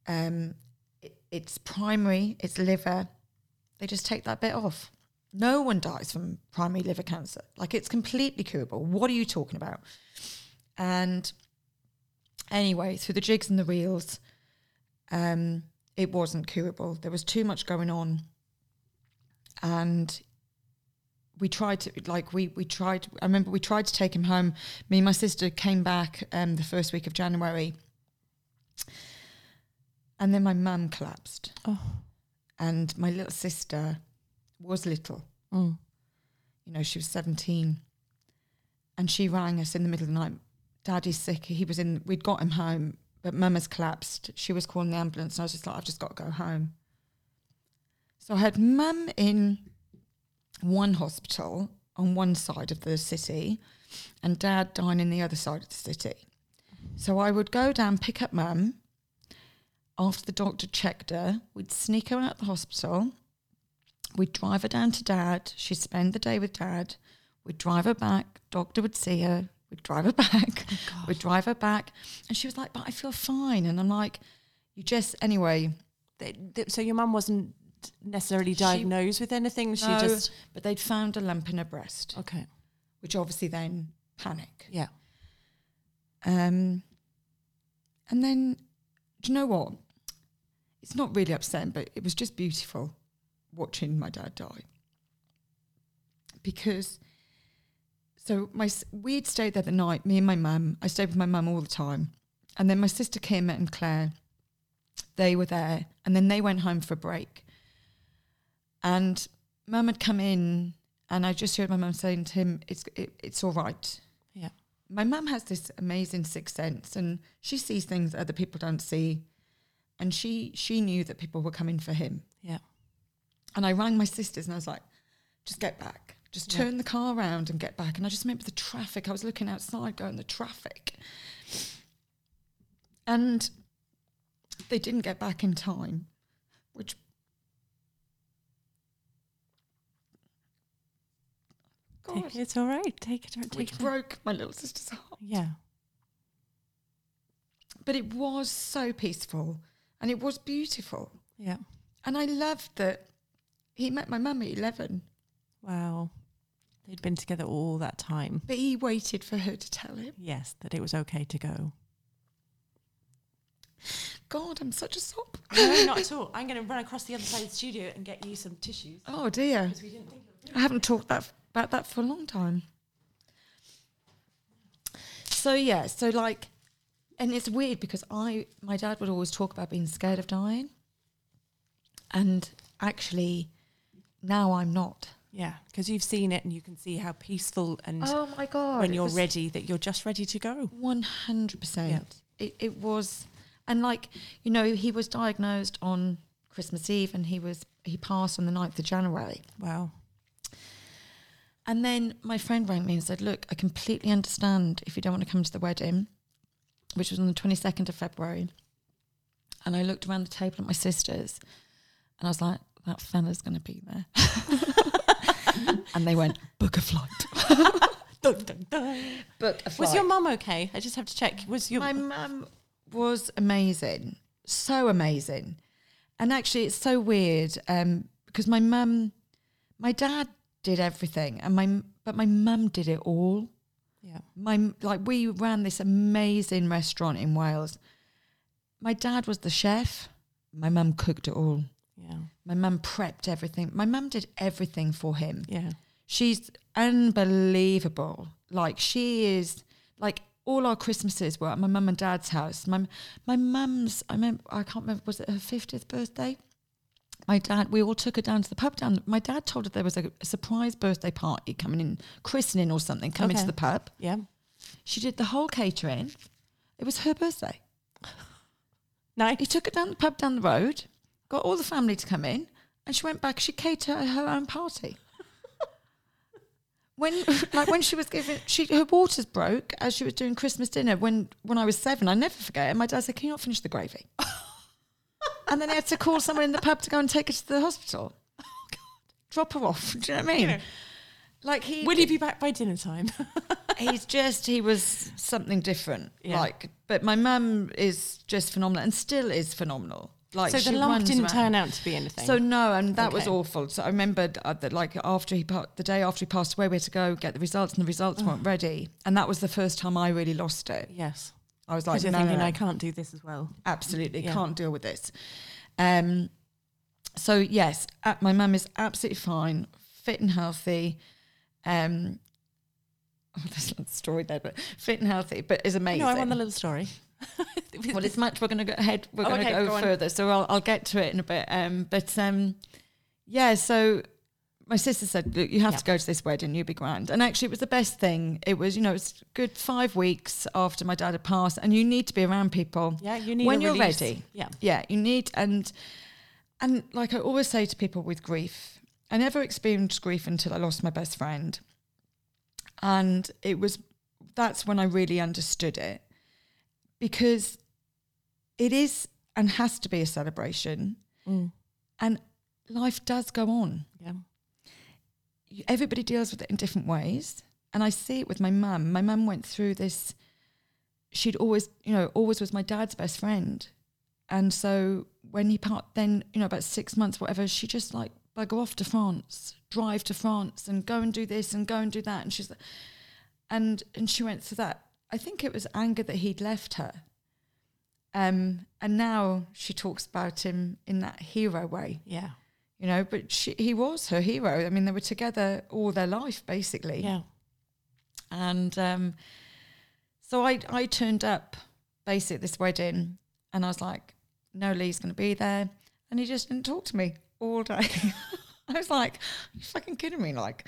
Speaker 1: Um, it, it's primary, it's liver. They just take that bit off. No one dies from primary liver cancer. Like it's completely curable. What are you talking about? And anyway, through the jigs and the reels, um, it wasn't curable. There was too much going on. And we tried to like we we tried I remember we tried to take him home. Me and my sister came back um the first week of January. And then my mum collapsed.
Speaker 2: Oh.
Speaker 1: And my little sister was little.
Speaker 2: Mm.
Speaker 1: You know, she was 17. And she rang us in the middle of the night. Daddy's sick. He was in, we'd got him home, but mum has collapsed. She was calling the ambulance. And I was just like, I've just got to go home. So I had mum in one hospital on one side of the city and dad dying in the other side of the city. So I would go down, pick up mum. After the doctor checked her, we'd sneak her out the hospital. We'd drive her down to dad. She'd spend the day with dad. We'd drive her back. Doctor would see her. We'd drive her back. Oh, we'd drive her back. And she was like, but I feel fine. And I'm like, you just, anyway,
Speaker 2: So your mum wasn't necessarily diagnosed with anything. She
Speaker 1: No.
Speaker 2: just
Speaker 1: but they'd found a lump in her breast,
Speaker 2: okay.
Speaker 1: which obviously then panic.
Speaker 2: Yeah.
Speaker 1: Um, and then, do you know what? It's not really upsetting, but it was just beautiful watching my dad die. Because, so my we'd stayed there the night, me and my mum. I stayed with my mum all the time. And then my sister Kim and Claire, they were there. And then they went home for a break. And mum had come in, and I just heard my mum saying to him, it's, it, it's all right.
Speaker 2: Yeah.
Speaker 1: my mum has this amazing sixth sense and she sees things that other people don't see. And she she knew that people were coming for him.
Speaker 2: Yeah.
Speaker 1: and i rang my sisters and i was like just get back. Just
Speaker 2: Yeah.
Speaker 1: turn the car around and get back. And i just remember the traffic. I was looking outside going the traffic. And they didn't get back in time which God,
Speaker 2: Take, it's all right. Take it. Take
Speaker 1: which
Speaker 2: it.
Speaker 1: broke my little sister's heart
Speaker 2: Yeah.
Speaker 1: but it was so peaceful and it was beautiful.
Speaker 2: Yeah.
Speaker 1: And I loved that he met my mum at 11,
Speaker 2: Wow. They'd been together all that time.
Speaker 1: but he waited for her to tell him.
Speaker 2: Yes, that it was okay to go.
Speaker 1: God, I'm such a sop.
Speaker 2: No, not at all. I'm going to run across the other side of the studio and get you some tissues
Speaker 1: Oh dear.
Speaker 2: because we didn't think of
Speaker 1: I haven't talked that about that for a long time. So yeah, so like and it's weird because I my dad would always talk about being scared of dying. And actually now I'm not.
Speaker 2: Yeah, because you've seen it and you can see how peaceful and
Speaker 1: Oh my god.
Speaker 2: when you're ready that you're just ready to go.
Speaker 1: One hundred percent. It it was, and like you know, he was diagnosed on Christmas Eve, and he was he passed on the 9th of January.
Speaker 2: Wow.
Speaker 1: And then my friend rang me and said, "Look, I completely understand if you don't want to come to the wedding, which was on the twenty second of February." And I looked around the table at my sisters, and I was like, "That fella's going to be there." and they went, "Book a flight."
Speaker 2: Dun, dun, dun.
Speaker 1: Book a flight.
Speaker 2: Was your mum okay? I just have to check. Was your
Speaker 1: My mum was amazing, so amazing, and actually, it's so weird um, because my mum, my dad did everything, and my but my mum did it all.
Speaker 2: yeah
Speaker 1: My like we ran this amazing restaurant in Wales. My dad was the chef. My mum cooked it all.
Speaker 2: yeah
Speaker 1: My mum prepped everything. My mum did everything for him
Speaker 2: yeah
Speaker 1: she's unbelievable. Like she is like all our Christmases were at my mum and dad's house. My my mum's I remember I can't remember was it her fiftieth birthday? My dad, we all took her down to the pub. Down, my dad told her there was a, a surprise birthday party coming in, christening or something, coming
Speaker 2: Okay.
Speaker 1: to the pub.
Speaker 2: Yeah.
Speaker 1: She did the whole catering. It was her birthday.
Speaker 2: Nice.
Speaker 1: He took her down the pub down the road, got all the family to come in, and she went back. She catered her own party. When, like when she was giving, she her waters broke as she was doing Christmas dinner. When when I was seven, I never forget it. My dad said, "Can you not finish the gravy?" and then he had to call someone in the pub to go and take her to the hospital. Oh, God. Drop her off. Do you know what I mean?
Speaker 2: Yeah.
Speaker 1: Like he,
Speaker 2: Will he be back by dinner time?
Speaker 1: he's just he was something different.
Speaker 2: Yeah.
Speaker 1: Like, but my mum is just phenomenal and still is phenomenal. Like,
Speaker 2: so the lump didn't
Speaker 1: around.
Speaker 2: turn out to be anything.
Speaker 1: So no, and that was awful. So I remembered uh, that like after he pa- the day after he passed away, we had to go get the results, and the results weren't ready. And that was the first time I really lost it.
Speaker 2: yes.
Speaker 1: I was like,
Speaker 2: you're
Speaker 1: no, no,
Speaker 2: thinking,
Speaker 1: no,
Speaker 2: I can't do this as well.
Speaker 1: absolutely
Speaker 2: Yeah.
Speaker 1: can't deal with this. Um, so yes, uh, my mum is absolutely fine, fit and healthy. Um, oh, there's a story there, but fit and healthy, but is amazing.
Speaker 2: No, I want the little story.
Speaker 1: well, it's much. We're going to go ahead. We're
Speaker 2: Oh,
Speaker 1: going to
Speaker 2: okay,
Speaker 1: go,
Speaker 2: go
Speaker 1: further, so I'll, I'll get to it in a bit. Um, but um, yeah, so my sister said, "Look, you have
Speaker 2: Yeah.
Speaker 1: to go to this wedding. You'll be grand." And actually, it was the best thing. It was, you know, it's good five weeks after my dad had passed, and you need to be around people.
Speaker 2: Yeah, you need
Speaker 1: When you're
Speaker 2: release.
Speaker 1: ready.
Speaker 2: Yeah.
Speaker 1: Yeah, you need and and like I always say to people with grief, I never experienced grief until I lost my best friend. And it was that's when I really understood it. Because it is and has to be a celebration
Speaker 2: Mm.
Speaker 1: and life does go on. Everybody deals with it in different ways. And I see it with my mum. My mum went through this she'd always, you know, always was my dad's best friend. And so when he part, then, you know, about six months, whatever, she just like bugger off to France, drive to France and go and do this and go and do that. And she's, and, and she went through that. I think it was anger that he'd left her. Um, and now she talks about him in that hero way,
Speaker 2: Yeah.
Speaker 1: You know, but she, he was her hero. I mean, they were together all their life, basically
Speaker 2: Yeah.
Speaker 1: and um, so I I turned up basically at this wedding, and I was like, "No, Lee's going to be there," and he just didn't talk to me all day. I was like, "You fucking kidding me?" Like,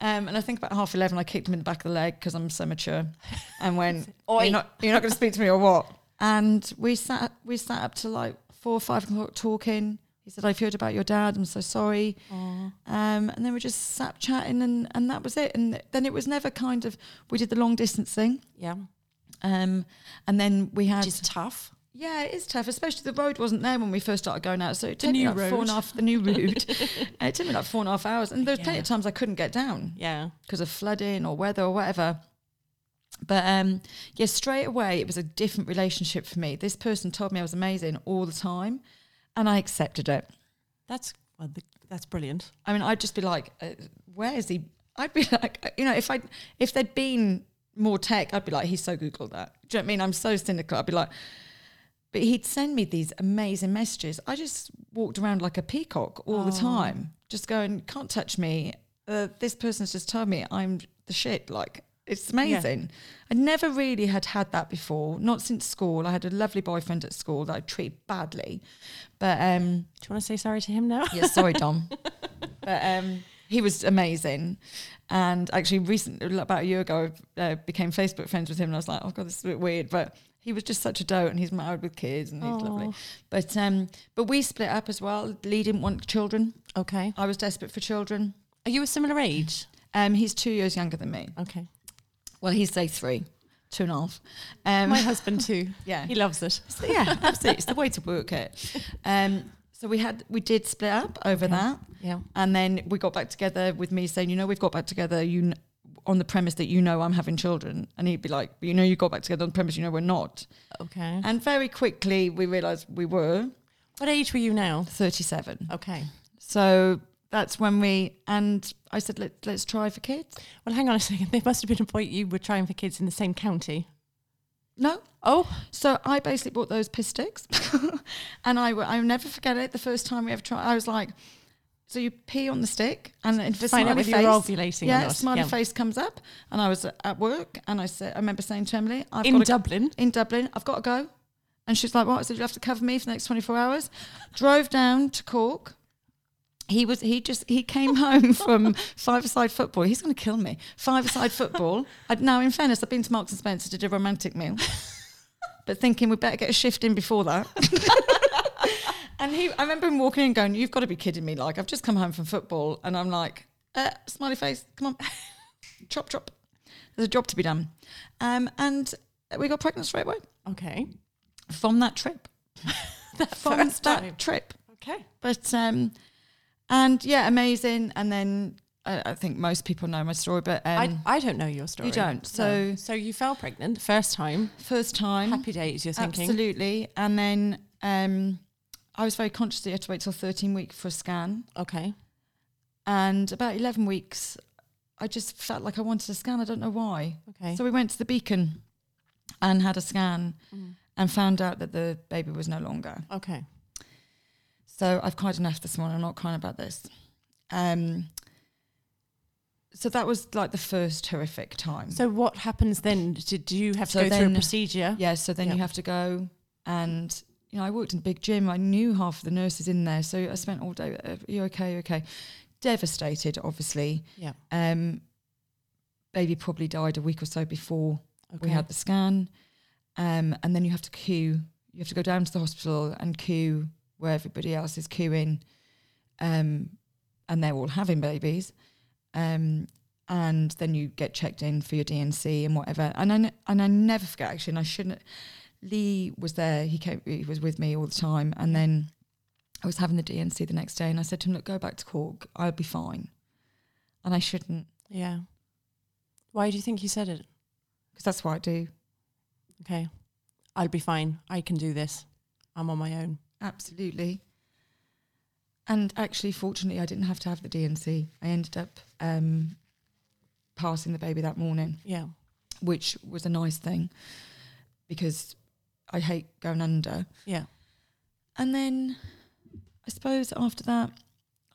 Speaker 1: um, and I think about half eleven, I kicked him in the back of the leg because I'm so mature, and went,
Speaker 2: Oi.
Speaker 1: "You're not you're not going to speak to me or what?" And we sat we sat up to like four or five o'clock talking. He said, "I've heard about your dad. I'm so sorry." Um, and then we just sat chatting, and, and that was it. And then it was never kind of we did the long distance thing,
Speaker 2: Yeah.
Speaker 1: um, and then we had
Speaker 2: Which is tough.
Speaker 1: yeah, it is tough, especially the road wasn't there when we first started going out. So it took me like four
Speaker 2: road.
Speaker 1: a half the new route. It took me like four and a half hours, and there was plenty of times I couldn't get down
Speaker 2: Yeah.
Speaker 1: because of flooding or weather or whatever. But um, yeah, straight away it was a different relationship for me. This person told me I was amazing all the time, and I accepted it.
Speaker 2: That's well, the, that's brilliant.
Speaker 1: I mean, I'd just be like, uh, "Where is he?" I'd be like, you know, if I if there'd been more tech, I'd be like, "He's so Googled that." Do you know what I mean? I'm so cynical. I'd be like, but he'd send me these amazing messages. I just walked around like a peacock all the
Speaker 2: Oh.
Speaker 1: time, just going, "Can't touch me." Uh, this person's just told me I'm the shit. Like it's amazing. I never really had had that before. Not since school. I had a lovely boyfriend at school that I treated badly, but um,
Speaker 2: Do you want to say sorry to him now?
Speaker 1: yeah, sorry, Dom. but um, he was amazing. And actually, recently, about a year ago, I uh, became Facebook friends with him, and I was like, "Oh God, this is a bit weird." But he was just such a dote, and he's married with kids, and he's lovely. But um, but we split up as well. Lee didn't want children.
Speaker 2: Okay.
Speaker 1: I was desperate for children.
Speaker 2: Are you a similar age?
Speaker 1: Um, he's two years younger than me.
Speaker 2: Okay.
Speaker 1: Well, he's say three, two and a half. Um,
Speaker 2: My husband too.
Speaker 1: yeah,
Speaker 2: He loves it.
Speaker 1: So, yeah, absolutely. It's the way to work it. Um, so we had we did split up over
Speaker 2: Okay.
Speaker 1: that.
Speaker 2: Yeah.
Speaker 1: And then we got back together with me saying, you know, we've got back together. You kn- on the premise that you know I'm having children, and he'd be like, you know, you got back together on the premise you know we're not.
Speaker 2: Okay.
Speaker 1: And very quickly we realised we were
Speaker 2: What age were you now?
Speaker 1: 37.
Speaker 2: Okay.
Speaker 1: So that's when we and I said, Let, let's try for kids.
Speaker 2: Well, hang on a second. There must have been a point you were trying for kids in the same county.
Speaker 1: No.
Speaker 2: Oh,
Speaker 1: So I basically bought those piss sticks, and I I'll never forget it. The first time we ever tried, I was like, so you pee on the stick, and if a smiley face,
Speaker 2: ovulating
Speaker 1: yeah, smiley
Speaker 2: Yeah.
Speaker 1: face comes up, and I was at work, and I said, I remember saying to Emily, I've
Speaker 2: in Dublin.
Speaker 1: in Dublin. I've got to go. And she's like, what? I said, you have to cover me for the next 24 hours. Drove down to Cork, he was he just he came home from five-a-side football. He's going to kill me. Five-a-side football. I, now, in fairness, I've been to Marks and Spencer to do a romantic meal, but thinking we better get a shift in before that. and he, I remember him walking in, going, "You've got to be kidding me! Like I've just come home from football, and I'm like, uh, smiley face, come on, chop chop. There's a job to be done." Um, and we got pregnant straight away
Speaker 2: Okay.
Speaker 1: from that trip. from
Speaker 2: first
Speaker 1: that trip.
Speaker 2: Okay.
Speaker 1: But um, and yeah, amazing. And then uh, I think most people know my story, but um,
Speaker 2: I, I don't know your story.
Speaker 1: You
Speaker 2: don't,
Speaker 1: so-
Speaker 2: so you fell pregnant first time.
Speaker 1: first time,
Speaker 2: Happy days. You're thinking.
Speaker 1: absolutely. And then um, I was very conscious that you had to wait till 13 weeks for a scan.
Speaker 2: Okay.
Speaker 1: And about 11 weeks, I just felt like I wanted a scan. I don't know why.
Speaker 2: Okay.
Speaker 1: So we went to the Beacon and had a scan
Speaker 2: Mm.
Speaker 1: and found out that the baby was no longer.
Speaker 2: okay.
Speaker 1: So I've cried enough this morning. I'm not crying about this. Um, so that was like the first horrific time.
Speaker 2: So what happens then? Do, do you have to
Speaker 1: So
Speaker 2: go through a
Speaker 1: then-
Speaker 2: procedure?
Speaker 1: yeah, so then
Speaker 2: Yeah.
Speaker 1: you have to go and you know I worked in a big gym. I knew half of the nurses in there, so I spent all day. Uh, you okay? You okay? Devastated, obviously.
Speaker 2: Yeah.
Speaker 1: Um, baby probably died a week or so before
Speaker 2: Okay.
Speaker 1: we had the scan, um, and then you have to queue. You have to go down to the hospital and queue where everybody else is queuing, um, and they're all having babies, um, and then you get checked in for your D&C and whatever. And I and I never forget actually, and I shouldn't. Lee was there. He came. He was with me all the time, and then I was having the D&C the next day, and I said to him, "Look, go back to Cork. I'll be fine." And I shouldn't,
Speaker 2: Yeah. Why do you think you said it?
Speaker 1: because that's what I do.
Speaker 2: Okay. I'll be fine. I can do this. I'm on my own.
Speaker 1: Absolutely. And actually, fortunately, I didn't have to have the D&C. I ended up um, passing the baby that morning,
Speaker 2: Yeah.
Speaker 1: which was a nice thing because I hate going under.
Speaker 2: Yeah.
Speaker 1: And then I suppose after that,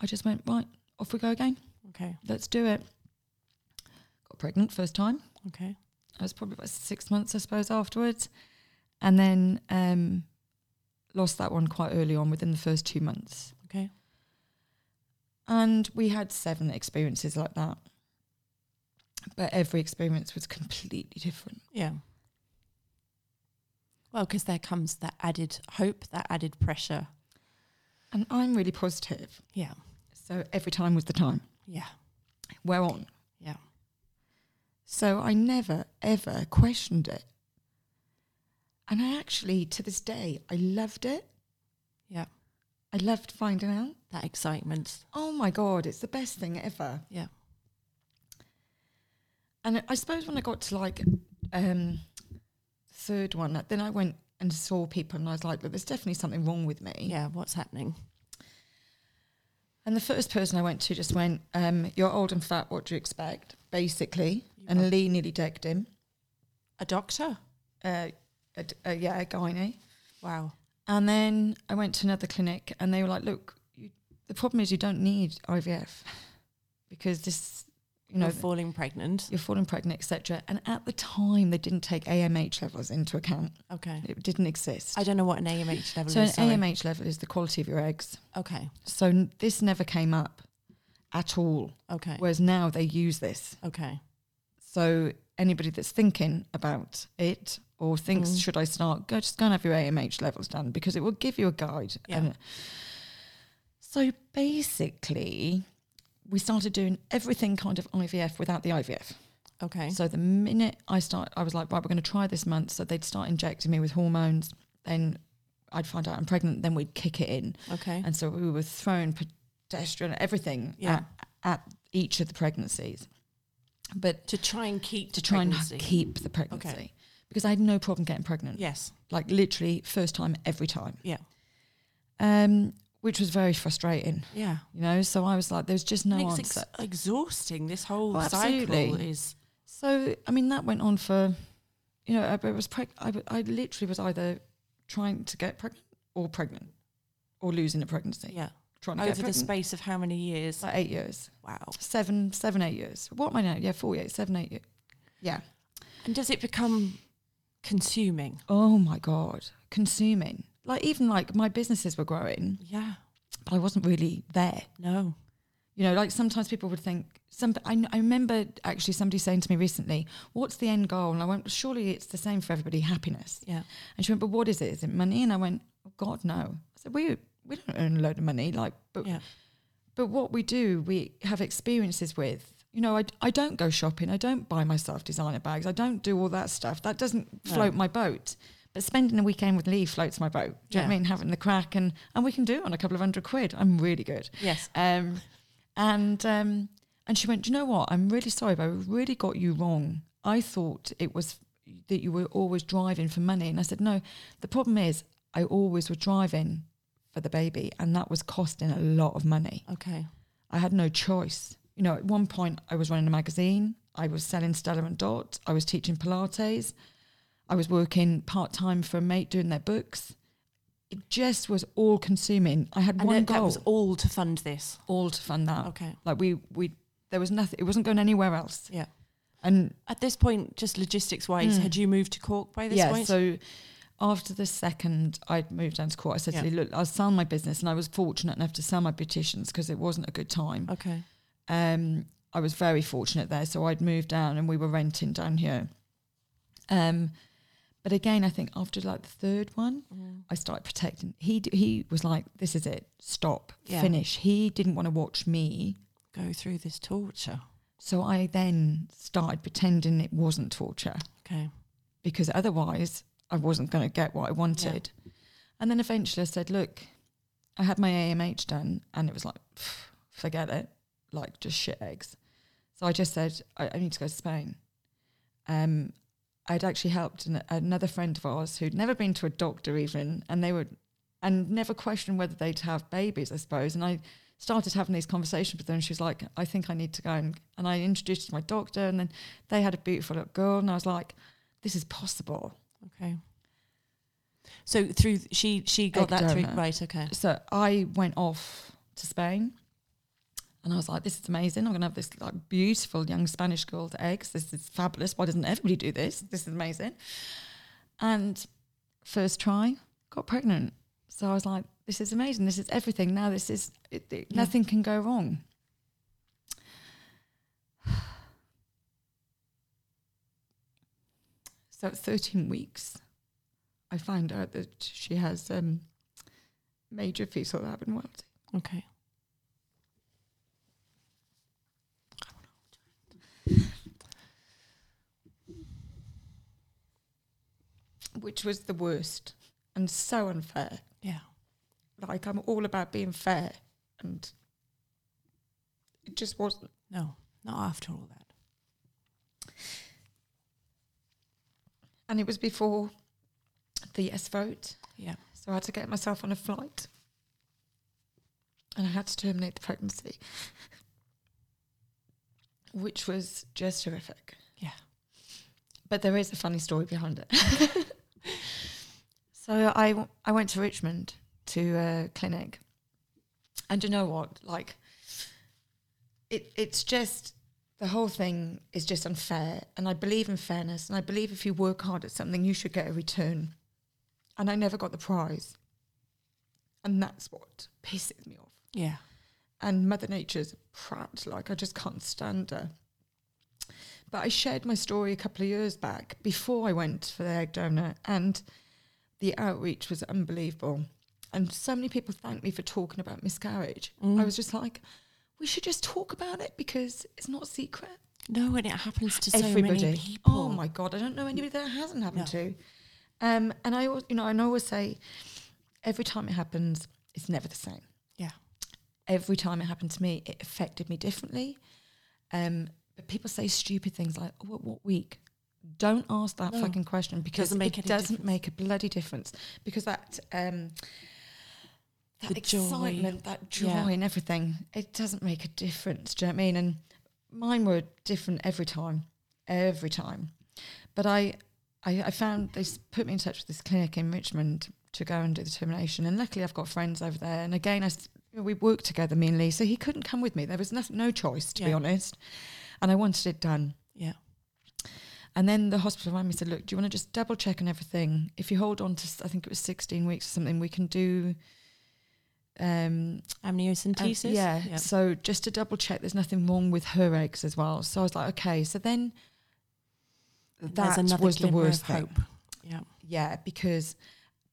Speaker 1: I just went, right, off we go again.
Speaker 2: Okay.
Speaker 1: Let's do it. Got pregnant first time.
Speaker 2: Okay.
Speaker 1: I was probably about six months, I suppose, afterwards. And then um, lost that one quite early on within the first two months.
Speaker 2: Okay.
Speaker 1: And we had seven experiences like that. But every experience was completely different.
Speaker 2: Yeah. Well, because there comes that added hope, that added pressure.
Speaker 1: And I'm really positive.
Speaker 2: Yeah.
Speaker 1: So every time was the time.
Speaker 2: Yeah.
Speaker 1: We're on.
Speaker 2: Yeah.
Speaker 1: So I never, ever questioned it. And I actually, to this day, I loved it.
Speaker 2: Yeah.
Speaker 1: I loved finding out.
Speaker 2: That excitement.
Speaker 1: Oh my God, it's the best thing ever.
Speaker 2: Yeah.
Speaker 1: And I suppose when I got to like um third one, then I went and saw people and I was like, look, there's definitely something wrong with me.
Speaker 2: Yeah. What's happening?
Speaker 1: And the first person I went to just went, um, you're old and fat, what do you expect? Basically. And Lee nearly decked him.
Speaker 2: A doctor?
Speaker 1: Uh, a uh, yeah, a gynae.
Speaker 2: Wow.
Speaker 1: And then I went to another clinic and they were like, look, you, the problem is you don't need IVF because this, you know,
Speaker 2: You're falling pregnant.
Speaker 1: you're falling pregnant, etc. And at the time, they didn't take AMH levels into account.
Speaker 2: Okay.
Speaker 1: It didn't exist.
Speaker 2: I don't know what an AMH level is.
Speaker 1: so an
Speaker 2: sorry.
Speaker 1: AMH level is the quality of your eggs.
Speaker 2: Okay.
Speaker 1: So n- this never came up at all.
Speaker 2: Okay.
Speaker 1: Whereas now they use this.
Speaker 2: Okay.
Speaker 1: So anybody that's thinking about it or thinks,
Speaker 2: Mm.
Speaker 1: should I start? Go just go and have your AMH levels done because it will give you a guide.
Speaker 2: Yeah.
Speaker 1: And so basically, we started doing everything kind of IVF without the IVF.
Speaker 2: Okay.
Speaker 1: So the minute I start, I was like, right, we're going to try this month. So they'd start injecting me with hormones. Then I'd find out I'm pregnant. Then we'd kick it in.
Speaker 2: Okay.
Speaker 1: And so we were throwing progesterone, everything
Speaker 2: Yeah.
Speaker 1: at, at each of the pregnancies. But
Speaker 2: To try and keep
Speaker 1: to
Speaker 2: the
Speaker 1: try
Speaker 2: pregnancy.
Speaker 1: and keep the pregnancy. Because I had no problem getting pregnant.
Speaker 2: Yes.
Speaker 1: Like literally first time every time.
Speaker 2: Yeah.
Speaker 1: Um, which was very frustrating,
Speaker 2: Yeah.
Speaker 1: you know. So I was like, there's just no
Speaker 2: it's
Speaker 1: answer.
Speaker 2: ex- exhausting. This whole
Speaker 1: Oh,
Speaker 2: cycle is.
Speaker 1: So I mean, that went on for, you know, I, I was preg- I, I literally was either trying to get pregnant or pregnant, or losing a pregnancy.
Speaker 2: Yeah.
Speaker 1: Trying to
Speaker 2: Over
Speaker 1: get
Speaker 2: the space of how many years?
Speaker 1: like eight years,
Speaker 2: Wow.
Speaker 1: seven, seven, eight years. What am I now? Yeah, four years, seven, eight years. Yeah.
Speaker 2: And does it become consuming?
Speaker 1: Oh my god, consuming. Like even like my businesses were growing,
Speaker 2: Yeah.
Speaker 1: but I wasn't really there.
Speaker 2: No.
Speaker 1: You know, like sometimes people would think. Some, I, I remember actually somebody saying to me recently, "What's the end goal?" And I went, "Surely it's the same for everybody, happiness."
Speaker 2: Yeah.
Speaker 1: And she went, "But what is it? Is it money?" And I went, "Oh God, no." I said, "We we don't earn a load of money, like, but
Speaker 2: Yeah.
Speaker 1: but what we do, we have experiences with. You know, I, I don't go shopping. I don't buy myself designer bags. I don't do all that stuff. That doesn't
Speaker 2: No.
Speaker 1: float my boat. But spending a weekend with Lee floats my boat. Do you know what I mean? Having the crack and and we can do it on a couple of hundred quid. I'm really good.
Speaker 2: Yes.
Speaker 1: Um, and um, and she went, Do you know what? I'm really sorry, but I really got you wrong. I thought it was that you were always driving for money. And I said, No, the problem is I always was driving for the baby, and that was costing a lot of money.
Speaker 2: Okay.
Speaker 1: I had no choice. You know, at one point I was running a magazine, I was selling Stella and Dot, I was teaching Pilates, I was working part time for a mate doing their books. It just was all consuming. I had
Speaker 2: And
Speaker 1: one
Speaker 2: it-
Speaker 1: goal,
Speaker 2: that was all to fund this.
Speaker 1: all to fund that.
Speaker 2: Okay.
Speaker 1: Like we we there was nothing. It wasn't going anywhere else.
Speaker 2: Yeah.
Speaker 1: And
Speaker 2: At this point, just logistics wise,
Speaker 1: Mm.
Speaker 2: had you moved to Cork by this
Speaker 1: yeah,
Speaker 2: point?
Speaker 1: so after the second I'd moved down to Cork, I said
Speaker 2: Yeah.
Speaker 1: to Lee, look, I'll sell my business, and I was fortunate enough to sell my petitions because it wasn't a good time.
Speaker 2: okay.
Speaker 1: Um, I was very fortunate there. So I'd moved down and we were renting down here. Um, but again, I think after like the third one,
Speaker 2: Mm.
Speaker 1: I started protecting. He d- he was like, "This is it, stop,
Speaker 2: Yeah.
Speaker 1: finish." He didn't want to watch me,
Speaker 2: Go through this torture.
Speaker 1: so I then started pretending it wasn't torture
Speaker 2: Okay.
Speaker 1: because otherwise I wasn't going to get what I wanted. And then eventually I said, "Look, I had my AMH done, and it was like, pff, forget it, like just shit eggs." So I just said, "I, I need to go to Spain." Um, I'd actually helped an, another friend of ours who'd never been to a doctor even, and they would, and never questioned whether they'd have babies, I suppose. And I started having these conversations with her, and she was like, "I think I need to go," and, and I introduced to my doctor, and then they had a beautiful little girl, and I was like, "This is possible."
Speaker 2: Okay. So through she she got that through right. Okay.
Speaker 1: so I went off to Spain and I was like, this is amazing. I'm going to have this like beautiful young Spanish girl to eggs. This is fabulous. Why doesn't everybody do this? This is amazing. And first try, got pregnant. So I was like, this is amazing. This is everything. Now this is, it, it-
Speaker 2: Yeah.
Speaker 1: nothing can go wrong. So at 13 weeks, I find out that she has um, major fetal abnormality.
Speaker 2: Okay.
Speaker 1: Which was the worst and so unfair.
Speaker 2: Yeah.
Speaker 1: Like I'm all about being fair, and it just wasn't.
Speaker 2: No, not after all that.
Speaker 1: And it was before the yes vote,
Speaker 2: Yeah.
Speaker 1: so I had to get myself on a flight, and I had to terminate the pregnancy, which was just horrific.
Speaker 2: Yeah.
Speaker 1: But there is a funny story behind it. so I, I went to Richmond to a clinic. And you know what? Like, it, it's just, the whole thing is just unfair. And I believe in fairness. And I believe if you work hard at something, you should get a return. And I never got the prize. And that's what pisses me off
Speaker 2: Yeah.
Speaker 1: and Mother Nature's prat. Like I just can't stand her. But I shared my story a couple of years back before I went for the egg donor, and the outreach was unbelievable. And so many people thanked me for talking about miscarriage.
Speaker 2: Mm.
Speaker 1: I was just like, we should just talk about it because it's not secret.
Speaker 2: No, and it happens to so many people.
Speaker 1: Oh my god, I don't know anybody that hasn't happened
Speaker 2: No.
Speaker 1: to. Um, and I, always, you know, I always say, every time it happens, it's never the same
Speaker 2: Yeah.
Speaker 1: every time it happened to me, it affected me differently. Um, but people say stupid things like, oh, "What, what week?" Don't ask that
Speaker 2: No.
Speaker 1: fucking question because
Speaker 2: Doesn't
Speaker 1: it doesn't
Speaker 2: difference.
Speaker 1: make a bloody difference. Because that um, that
Speaker 2: The joy.
Speaker 1: excitement, that joy,
Speaker 2: Yeah.
Speaker 1: and everything, it doesn't make a difference. Do you know what I mean? And mine were different every time, every time. But I, I, I found they put me in touch with this clinic in Richmond to go and do the termination. And luckily, I've got friends over there. And again, I, you know, we worked together, me and Lee. So he couldn't come with me. There was no, no choice, to be honest. And I wanted it done.
Speaker 2: Yeah.
Speaker 1: And then the hospital rang me said, "Look, do you want to just double check on everything? If you hold on to, I think it was 16 weeks or something, we can do um,
Speaker 2: Amniocentesis.
Speaker 1: yeah.
Speaker 2: Yeah.
Speaker 1: So just to double check, there's nothing wrong with her eggs as well. So I was like, okay. So then that was the worst thing.
Speaker 2: hope. Yeah.
Speaker 1: Yeah, because,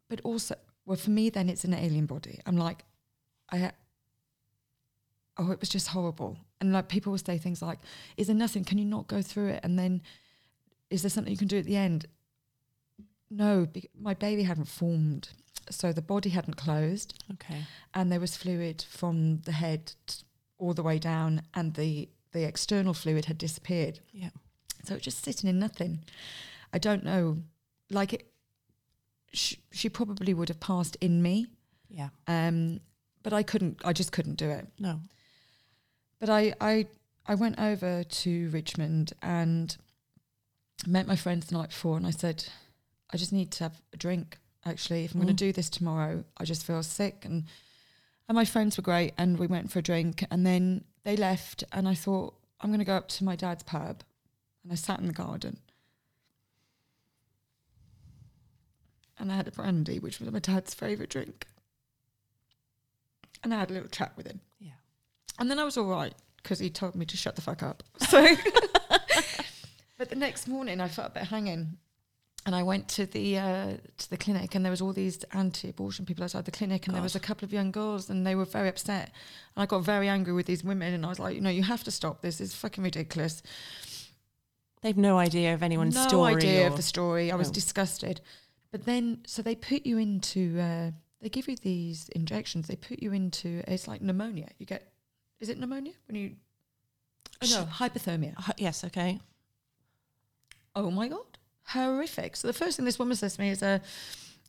Speaker 1: but also, well, for me, then it's an alien body. I'm like, I, oh, it was just horrible. And like people will say things like, is there nothing? Can you not go through it? And then, is there something you can do at the end? No, be- my baby hadn't formed. So the body hadn't closed
Speaker 2: Okay.
Speaker 1: and there was fluid from the head t- all the way down and the, the external fluid had disappeared.
Speaker 2: Yeah.
Speaker 1: So it's just sitting in nothing. I don't know. Like it, she, she probably would have passed in me,
Speaker 2: Yeah.
Speaker 1: um, but I couldn't. I just couldn't do it.
Speaker 2: No.
Speaker 1: But I, I, I went over to Richmond and met my friends the night before, and I said, I just need to have a drink. Actually, if I'm going
Speaker 2: Mm.
Speaker 1: to do this tomorrow, I just feel sick. And and my friends were great, and we went for a drink, and then they left, and I thought I'm going to go up to my dad's pub, and I sat in the garden. And I had a brandy, which was my dad's favourite drink. And I had a little chat with him.
Speaker 2: Yeah.
Speaker 1: And then I was all right because he told me to shut the fuck up. So, but the next morning I felt a bit hanging, and I went to the uh, to the clinic, and there was all these anti-abortion people outside the clinic, and there was a couple of young girls, and they were very upset, and I got very angry with these women, and I was like, you know, you have to stop this. It's fucking ridiculous.
Speaker 2: They've no idea of anyone's
Speaker 1: no
Speaker 2: story.
Speaker 1: idea
Speaker 2: or-
Speaker 1: of the story. I was
Speaker 2: No.
Speaker 1: disgusted. But then, so they put you into. Uh, they give you these injections. They put you into. It's like pneumonia. You get. Is it pneumonia when you? Oh, no, hypothermia.
Speaker 2: Uh, yes. Okay.
Speaker 1: Oh my god, horrific! So the first thing this woman says to me is, uh,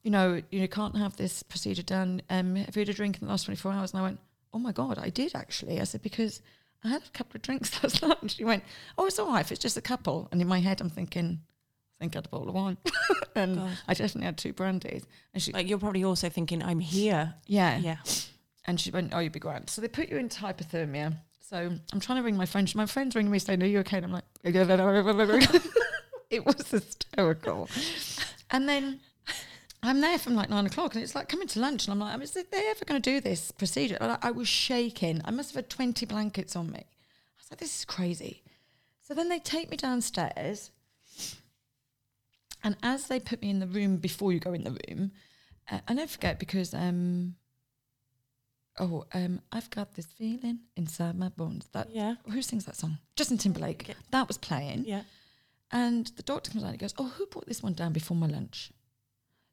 Speaker 1: you know, you can't have this procedure done. Um, have you had a drink in the last twenty four hours? And I went, oh my god, I did actually. I said because I had a couple of drinks last night. And she went, oh, it's all right if it's just a couple. And in my head, I'm thinking, I think I had a bottle of wine, and
Speaker 2: God.
Speaker 1: I definitely had two brandies. And she,
Speaker 2: Like you're probably also thinking, I'm here.
Speaker 1: yeah,
Speaker 2: Yeah.
Speaker 1: and she went, oh, you'd be grand. So they put you into hypothermia. So I'm trying to ring my friend. My friend's ringing me saying, are you okay? And I'm like, it was hysterical. And then I'm there from like nine o'clock and it's like coming to lunch. And I'm like, "Um, is they ever going to do this procedure? And I, was shaking. I must have had 20 blankets on me. I was like, this is crazy. So then they take me downstairs. And as they put me in the room before you go in the room, uh, I never forget because um, oh um, I've got this feeling inside my bones. That
Speaker 2: Yeah.
Speaker 1: who sings that song? Justin Timberlake. That was playing,
Speaker 2: Yeah.
Speaker 1: And the doctor comes out and he goes, "Oh, who brought this one down before my lunch?"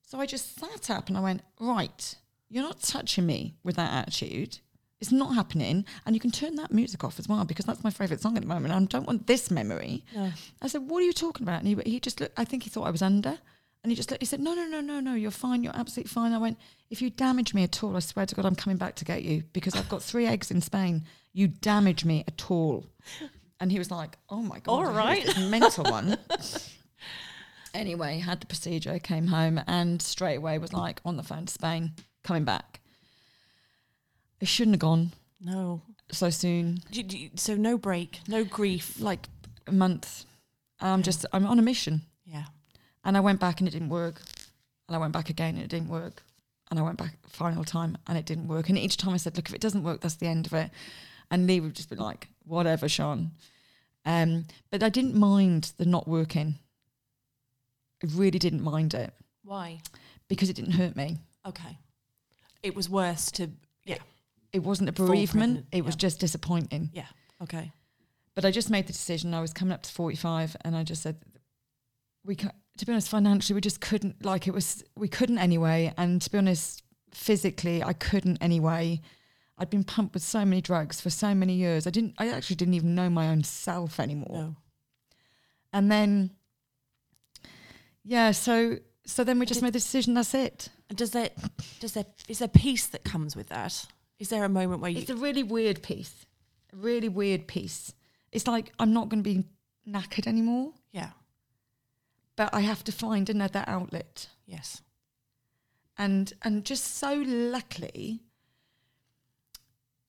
Speaker 1: So I just sat up and I went, "Right, you're not touching me with that attitude." It's not happening, and you can turn that music off as well because that's my favourite song at the moment. I don't want this memory.
Speaker 2: No.
Speaker 1: I said, "What are you talking about?" And he, he just looked. I think he thought I was under, and he just looked. He said, "No, no, no, no, no. You're fine. You're absolutely fine." I went, "If you damage me at all, I swear to God, I'm coming back to get you because I've got three eggs in Spain. You damage me at all." And he was like, "Oh my God,
Speaker 2: all right,
Speaker 1: mental one." anyway, had the procedure, came home, and straight away was like on the phone to Spain, coming back. I shouldn't have gone
Speaker 2: No.
Speaker 1: so soon
Speaker 2: Do- do- So no break, no grief.
Speaker 1: like a month. I'm just I'm on a mission,
Speaker 2: Yeah.
Speaker 1: and I went back and it didn't work, and I went back again and it didn't work, and I went back final time and it didn't work, and each time I said, look, if it doesn't work, that's the end of it, and Lee would just be like, whatever, Sian. Um, but I didn't mind the not working. I really didn't mind it
Speaker 2: Why?
Speaker 1: because it didn't hurt me.
Speaker 2: Okay. It was worse to. Yeah.
Speaker 1: It wasn't a bereavement. it was
Speaker 2: yeah.
Speaker 1: just disappointing.
Speaker 2: Yeah. Okay.
Speaker 1: But I just made the decision. I was coming up to 45 and I just said, we ca to be honest, financially, we just couldn't, like it was, we couldn't anyway. And to be honest, physically, I couldn't anyway. I'd been pumped with so many drugs for so many years. I didn't, I actually didn't even know my own self anymore.
Speaker 2: No.
Speaker 1: And then, yeah, so, so then we just
Speaker 2: Did-
Speaker 1: made the decision. That's it.
Speaker 2: And does there, does there, is there peace that comes with that? Is there a moment where you,
Speaker 1: It's a really weird piece, a really weird piece. It's like, I'm not going to be knackered anymore,
Speaker 2: yeah,
Speaker 1: but I have to find another outlet.
Speaker 2: yes,
Speaker 1: and and just so luckily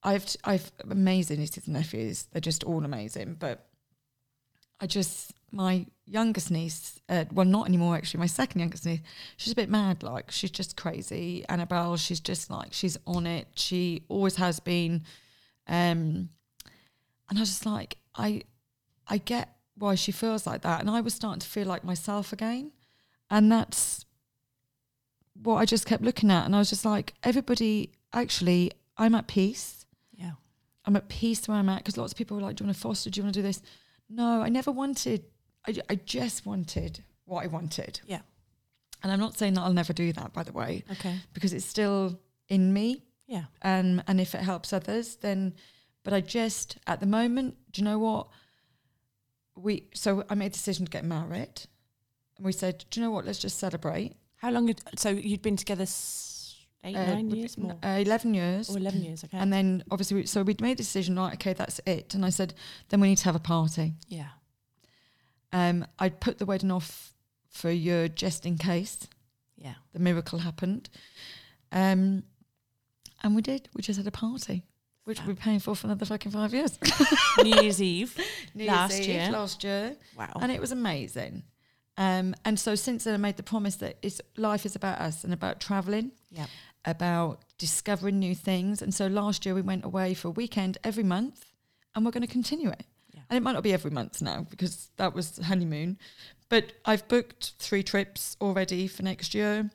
Speaker 1: I've I've amazing nieces and nephews. They're just all amazing. But I just my youngest niece, uh, well, not anymore actually. My second youngest niece, she's a bit mad. Like she's just crazy. Annabelle, she's just like she's on it. She always has been. Um, and I was just like, I, I get why she feels like that, and I was starting to feel like myself again, and that's what I just kept looking at, and I was just like, everybody, actually, I'm at peace. I'm at peace where I'm at because lots of people were like, "Do you want to foster? Do you want to do this?" No, I never wanted. I, I just wanted what I wanted,
Speaker 2: Yeah.
Speaker 1: and I'm not saying that I'll never do that, by the way,
Speaker 2: Okay.
Speaker 1: because it's still in me.
Speaker 2: Yeah.
Speaker 1: Um, and if it helps others, then. But I just at the moment, do you know what? We so I made a decision to get married, and we said, do you know what? Let's just celebrate.
Speaker 2: How long? Had, so you'd been together s- eight,
Speaker 1: Uh,
Speaker 2: nine years more,
Speaker 1: Uh, Eleven years.
Speaker 2: or eleven years? Okay.
Speaker 1: And then obviously, we, so we'd made a decision, like, okay, that's it. And I said, then we need to have a party.
Speaker 2: yeah.
Speaker 1: Um, I'd put the wedding off for a year just in case
Speaker 2: Yeah.
Speaker 1: the miracle happened. Um, and we did. We just had a party, which we're paying for for another fucking five years.
Speaker 2: New Year's Eve
Speaker 1: New
Speaker 2: last
Speaker 1: Year's Eve,
Speaker 2: year.
Speaker 1: Last year.
Speaker 2: Wow.
Speaker 1: And it was amazing. Um, and so since then, I made the promise that it's, life is about us and about traveling.
Speaker 2: yeah.
Speaker 1: about discovering new things. And so last year we went away for a weekend every month and we're going to continue it.
Speaker 2: Yeah.
Speaker 1: And it might not be every month now because that was honeymoon. But I've booked three trips already for next year.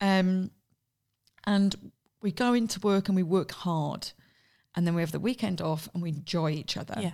Speaker 1: Um, and we go into work and we work hard. And then we have the weekend off and we enjoy each other.
Speaker 2: Yeah.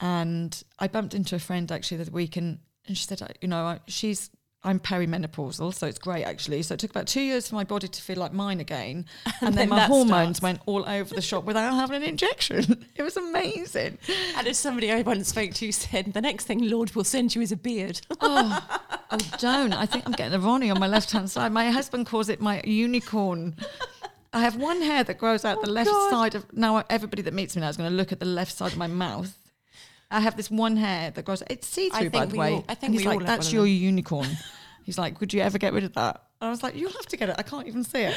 Speaker 1: And I bumped into a friend actually the other week, and, and she said, you know, I- she's I'm perimenopausal, so it's great actually. So it took about two years for my body to feel like mine again, and, then,
Speaker 2: then
Speaker 1: my hormones
Speaker 2: starts.
Speaker 1: went all over the shop without having an injection. it was amazing.
Speaker 2: And as somebody I once spoke to said, the next thing Lord will send you is a beard.
Speaker 1: Oh, oh, don't! I think I'm getting a Ronnie on my left hand side. My husband calls it my unicorn. I have one hair that grows out oh, the left
Speaker 2: God.
Speaker 1: side of. Now everybody that meets me now is going to look at the left side of my mouth. I have this one hair that grows. It's see
Speaker 2: I
Speaker 1: through, by
Speaker 2: think
Speaker 1: the way.
Speaker 2: all- I think
Speaker 1: and he's
Speaker 2: we all
Speaker 1: like, "That's your unicorn." He's like, "Would you ever get rid of that?" And I was like, "You'll have to get it. I can't even see it."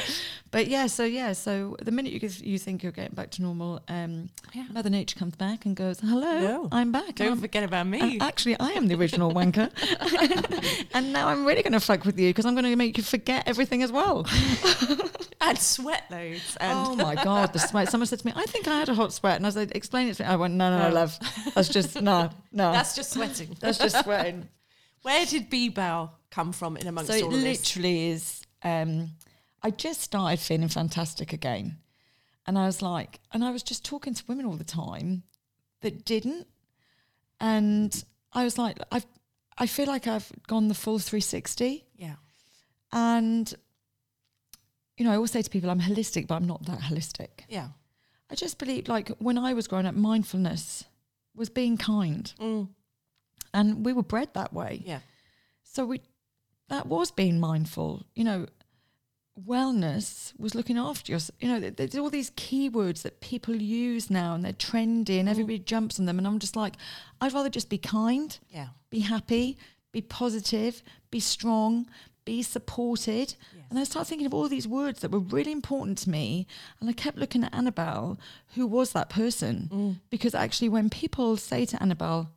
Speaker 1: But yeah, so yeah, so the minute you get- you think you're getting back to normal, um,
Speaker 2: Yeah.
Speaker 1: Mother Nature comes back and goes, "Hello,
Speaker 2: No.
Speaker 1: I'm back."
Speaker 2: Don't
Speaker 1: I'm-
Speaker 2: forget about me.
Speaker 1: and actually, I am the original wanker. and now I'm really going to fuck with you because I'm going to make you forget everything as well.
Speaker 2: and sweat loads. And
Speaker 1: oh my God, the sweat. Someone said to me, I think I had a hot sweat. And I said, explain it to me. I went, no, no, no,
Speaker 2: No.
Speaker 1: love. That's just, no, no.
Speaker 2: that's just sweating.
Speaker 1: That's just sweating.
Speaker 2: Where did B-Bow come from in amongst
Speaker 1: so it
Speaker 2: all of this?
Speaker 1: literally is, um, I just started feeling fantastic again. And I was like, and I was just talking to women all the time that didn't. And I was like, I've, I feel like I've gone the full 360.
Speaker 2: Yeah.
Speaker 1: And, you know, I always say to people, I'm holistic, but I'm not that holistic.
Speaker 2: Yeah.
Speaker 1: I just believe, like, when I was growing up, mindfulness was being kind.
Speaker 2: Mm.
Speaker 1: And we were bred that way.
Speaker 2: Yeah.
Speaker 1: So we, that was being mindful. You know, wellness was looking after yourself. You know, there's all these keywords that people use now and they're trendy and everybody jumps on them. And I'm just like, I'd rather just be kind
Speaker 2: Yeah.
Speaker 1: be happy, be positive, be strong, be supported. And I started thinking of all these words that were really important to me. And I kept looking at Annabelle, who was that person? Mm. Because actually, when people say to Annabelle,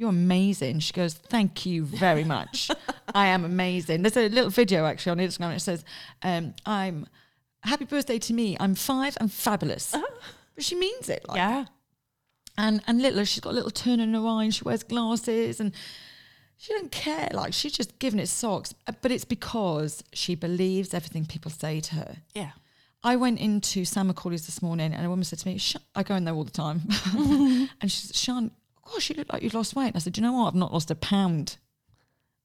Speaker 1: you're amazing. She goes, Thank you very much. I am amazing. There's a little video actually on Instagram. It says, um, I'm happy birthday to me. I'm five and fabulous. But she means it. Like,
Speaker 2: yeah.
Speaker 1: and and little she's got a little turn in her eye and she wears glasses and she doesn't care like she's just giving it socks Uh, but it's because she believes everything people say to her
Speaker 2: Yeah.
Speaker 1: i went into Sam McCauley's this morning and a woman said to me i go in there all the time and she said Sian Oh, gosh you look like you've lost weight and i said "Do you know what i've not lost a pound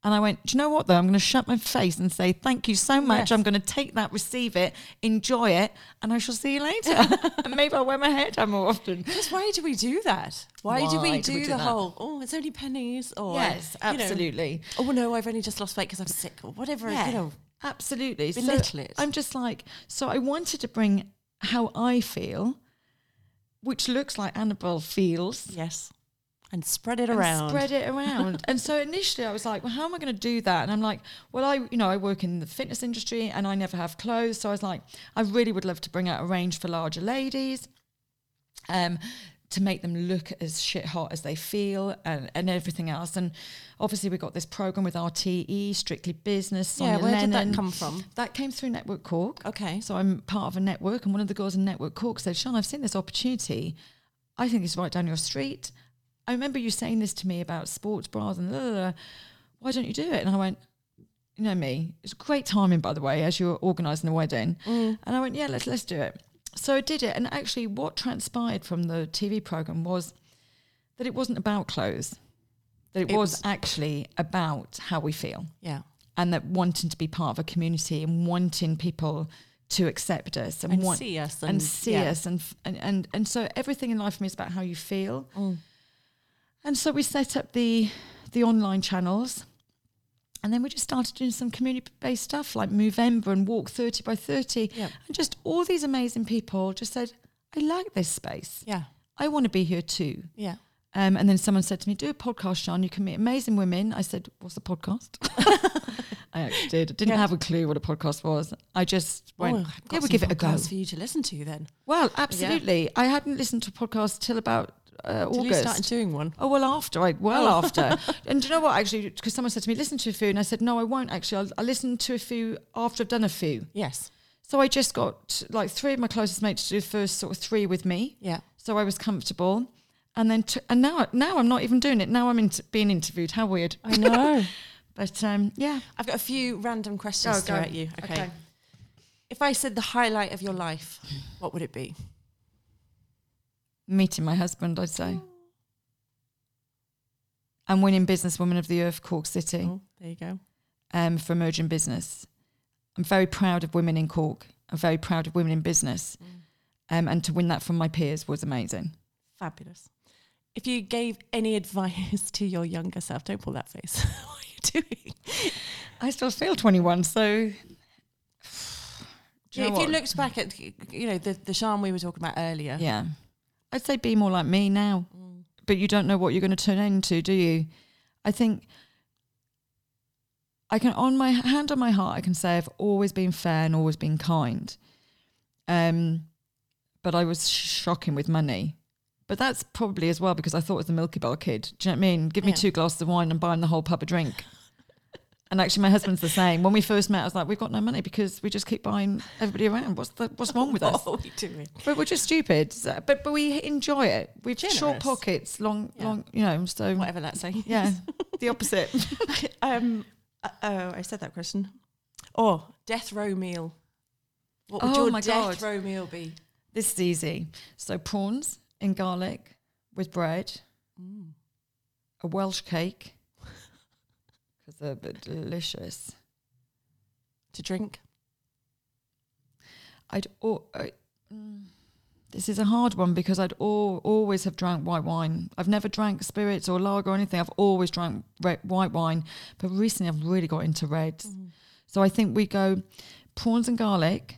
Speaker 1: and I went, Do you know what though? I'm going to shut my face and say, Thank you so much.
Speaker 2: Yes.
Speaker 1: I'm going to take that, receive it, enjoy it, and I shall see you later. and maybe I'll wear my hair down more often.
Speaker 2: Because why do we do that? Why, do we do,
Speaker 1: do we do
Speaker 2: the
Speaker 1: that?
Speaker 2: whole, oh, it's only pennies? Or,
Speaker 1: Yes,
Speaker 2: you know,
Speaker 1: absolutely.
Speaker 2: oh, no, I've only just lost weight because I'm sick or whatever. You know,
Speaker 1: absolutely. So
Speaker 2: belittle it.
Speaker 1: I'm just like, so I wanted to bring how I feel, which looks like Annabelle feels.
Speaker 2: yes. And spread it
Speaker 1: and
Speaker 2: around.
Speaker 1: spread it around. and so initially I was like, well, how am I going to do that? And I'm like, well, I, you know, I work in the fitness industry and I never have clothes. So I was like, I really would love to bring out a range for larger ladies. Um, to make them look as shit hot as they feel and, and everything else. And obviously, we got this program with RTE, Strictly Business. Sonia
Speaker 2: yeah, where
Speaker 1: Lennon.
Speaker 2: did that come from?
Speaker 1: That came through Network Cork.
Speaker 2: Okay.
Speaker 1: So I'm part of a network, and one of the girls in Network Cork said, Sian, I've seen this opportunity. I think it's right down your street. I remember you saying this to me about sports bras and blah, blah, blah. why don't you do it? And I went, you know me, it's great timing, by the way, as you're organising a wedding.
Speaker 2: Mm.
Speaker 1: And I went, yeah, let's let's do it. So I did it, and actually, what transpired from the TV program was that it wasn't about clothes. That it,
Speaker 2: It
Speaker 1: was,
Speaker 2: was-
Speaker 1: actually about how we feel,
Speaker 2: Yeah.
Speaker 1: and that wanting to be part of a community and wanting people to accept us and,
Speaker 2: And
Speaker 1: want
Speaker 2: see us
Speaker 1: and,
Speaker 2: and,
Speaker 1: see
Speaker 2: yeah.
Speaker 1: us and, f- and and and so everything in life for me is about how you feel.
Speaker 2: Mm.
Speaker 1: And so we set up the the online channels. And then we just started doing some community based stuff like Movember and Walk 30 by 30.
Speaker 2: Yep.
Speaker 1: And just all these amazing people just said, I like this space.
Speaker 2: Yeah.
Speaker 1: I want to be here too.
Speaker 2: Yeah.
Speaker 1: Um, and then someone said to me, Do a podcast, Sian. You can meet amazing women. I said, What's a podcast? I actually did. I didn't
Speaker 2: Yeah.
Speaker 1: have a clue what a podcast was. I just went,
Speaker 2: Oh,
Speaker 1: Yeah, we'll give it a go.
Speaker 2: for you to listen to then.
Speaker 1: Well, absolutely. I hadn't listened to a podcast till about uh,
Speaker 2: Till you
Speaker 1: August.
Speaker 2: started doing one.
Speaker 1: Oh well, after I well
Speaker 2: Oh.
Speaker 1: after, and do you know what? Actually, because someone said to me, "Listen to a few," and I said, "No, I won't." Actually, I'll, I'll listen to a few after I've done a few.
Speaker 2: Yes.
Speaker 1: So I just got like three of my closest mates to do the first sort of three with me.
Speaker 2: Yeah.
Speaker 1: So I was comfortable, and then t- and now now I'm not even doing it. Now I'm in being interviewed. How weird.
Speaker 2: I know.
Speaker 1: But um, yeah,
Speaker 2: I've got a few random questions to throw at you. Okay. If I said the highlight of your life, what would it be?
Speaker 1: Meeting my husband, I'd say. And winning Businesswoman of the Earth, Cork City.
Speaker 2: Oh, there you go.
Speaker 1: um, for emerging business. I'm very proud of women in Cork. I'm very proud of women in business. Um, and to win that from my peers was amazing.
Speaker 2: Fabulous. If you gave any advice to your younger self, don't pull that face. what are you doing?
Speaker 1: I still feel 21, so. You know
Speaker 2: if you
Speaker 1: what?
Speaker 2: looked back at you know the the Sian we were talking about earlier.
Speaker 1: Yeah. I'd say be more like me now.
Speaker 2: Mm.
Speaker 1: But you don't know what you're going to turn into, do you? I think I can, on my hand on my heart, I can say I've always been fair and always been kind. Um, but I was shocking with money. But that's probably as well because I thought it was the Milky Bar kid. Do you know what I mean? Give me
Speaker 2: Yeah.
Speaker 1: two glasses of wine and buying the whole pub a drink. And actually, my husband's the same. When we first met, I was like, "We've got no money because we just keep buying everybody around. What's the, what's wrong with us?"
Speaker 2: What are we doing?
Speaker 1: But we're just stupid. So- but but we enjoy it. We've short pockets, long
Speaker 2: Yeah.
Speaker 1: long. You know, so
Speaker 2: Whatever that's saying.
Speaker 1: yeah, the opposite.
Speaker 2: um. uh, oh, I said that question. Oh, death row meal. What would
Speaker 1: Oh
Speaker 2: your death
Speaker 1: God.
Speaker 2: row meal be?
Speaker 1: this is easy. So prawns in garlic with bread,
Speaker 2: Mm.
Speaker 1: a Welsh cake because they're a bit delicious.
Speaker 2: To drink.
Speaker 1: I'd I, mm, this is a hard one because I'd al- always have drank white wine. I've never drank spirits or lager or anything. I've always drank red, white wine, but recently I've really got into reds.
Speaker 2: Mm.
Speaker 1: So I think we go prawns and garlic,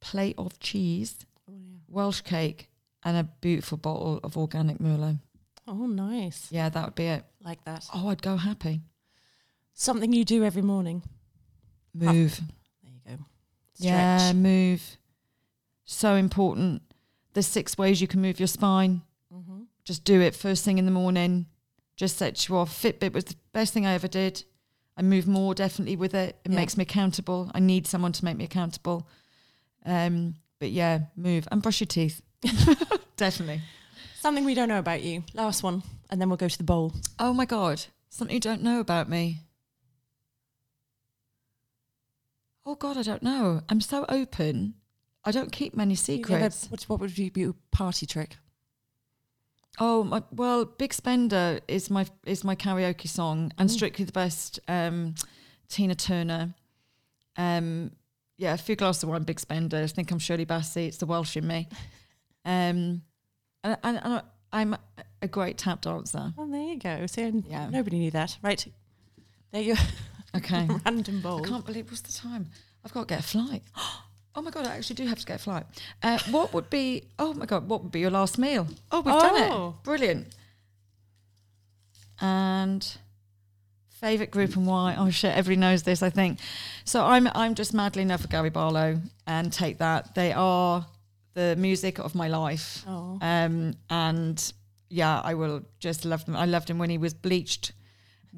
Speaker 1: plate of cheese,
Speaker 2: Oh, yeah.
Speaker 1: Welsh cake, and a beautiful bottle of organic Merlot.
Speaker 2: oh, nice.
Speaker 1: Yeah, that would be it.
Speaker 2: Like that.
Speaker 1: Oh, I'd go happy.
Speaker 2: Something you do every morning.
Speaker 1: Move.
Speaker 2: There you go.
Speaker 1: Yeah, move. So important. There's six ways you can move your spine.
Speaker 2: Mm-hmm.
Speaker 1: Just do it first thing in the morning. Just sets you off. Fitbit was the best thing I ever did. I move more definitely with it. It
Speaker 2: Yeah.
Speaker 1: makes me accountable. I need someone to make me accountable. Um, but yeah, move and brush your teeth. definitely.
Speaker 2: Something we don't know about you. Last one, and then we'll go to the bowl.
Speaker 1: Oh my god, something you don't know about me. Oh god, I don't know. I'm so open. I don't keep many
Speaker 2: never-
Speaker 1: secrets.
Speaker 2: what would be your party trick?
Speaker 1: Oh my, well, Big Spender is my is my karaoke song, and
Speaker 2: Mm.
Speaker 1: Strictly the Best, um, Tina Turner. Um, yeah, a few glasses of wine, Big Spender. I think I'm Shirley Bassey. It's the Welsh in me. Um, and, and, and I'm a great tap dancer.
Speaker 2: Oh, there you go. See,
Speaker 1: Yeah.
Speaker 2: nobody knew that. Right. There you
Speaker 1: Okay.
Speaker 2: Random bowl.
Speaker 1: I can't believe what's the time. I've got to get a flight. Oh my god, I actually do have to get a flight. Uh, what would be? Oh my god, what would be your last meal? Oh, we've done
Speaker 2: Oh.
Speaker 1: it. Brilliant. And favorite group and why? Oh shit, everybody knows this. I think. So I'm I'm just madly in love with Gary Barlow and Take That. They are the music of my life.
Speaker 2: Oh.
Speaker 1: Um, and yeah, I will just love them. I loved him when he was bleached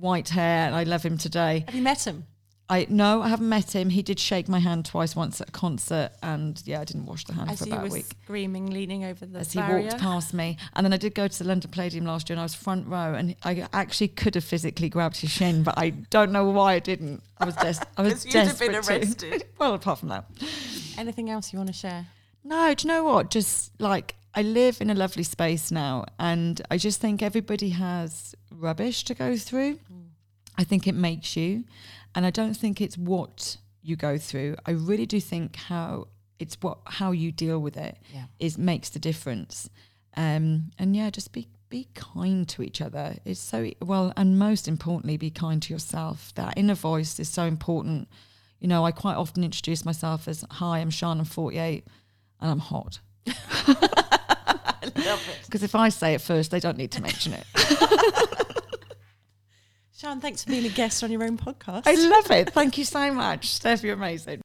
Speaker 1: white hair, and I love him today.
Speaker 2: Have you met him?
Speaker 1: I no, I haven't met him. He did shake my hand twice once at a concert, and yeah, I didn't wash the hand
Speaker 2: As
Speaker 1: for about a week
Speaker 2: screaming, leaning over the
Speaker 1: as he walked past me. And then I did go to the London Palladium last year, and I was front row, and I actually could have physically grabbed his shin, but I don't know why I didn't. I was des- I was
Speaker 2: you'd have been arrested.
Speaker 1: well, apart from that,
Speaker 2: Anything else you want to share?
Speaker 1: no. Do you know what? Just like I live in a lovely space now, and I just think everybody has rubbish to go through. I think it makes you, and I don't think it's what you go through. I really do think how it's what how you deal with it
Speaker 2: Yeah.
Speaker 1: is makes the difference. Um, and yeah, just be be kind to each other. It's so well, and most importantly, be kind to yourself. That inner voice is so important. You know, I quite often introduce myself as, "Hi, I'm Sian. I'm 48, and I'm hot." Because if I say it first, they don't need to mention it.
Speaker 2: Sian, thanks for being a guest on your own podcast.
Speaker 1: I love it. Thank you so much, Steph. You're amazing.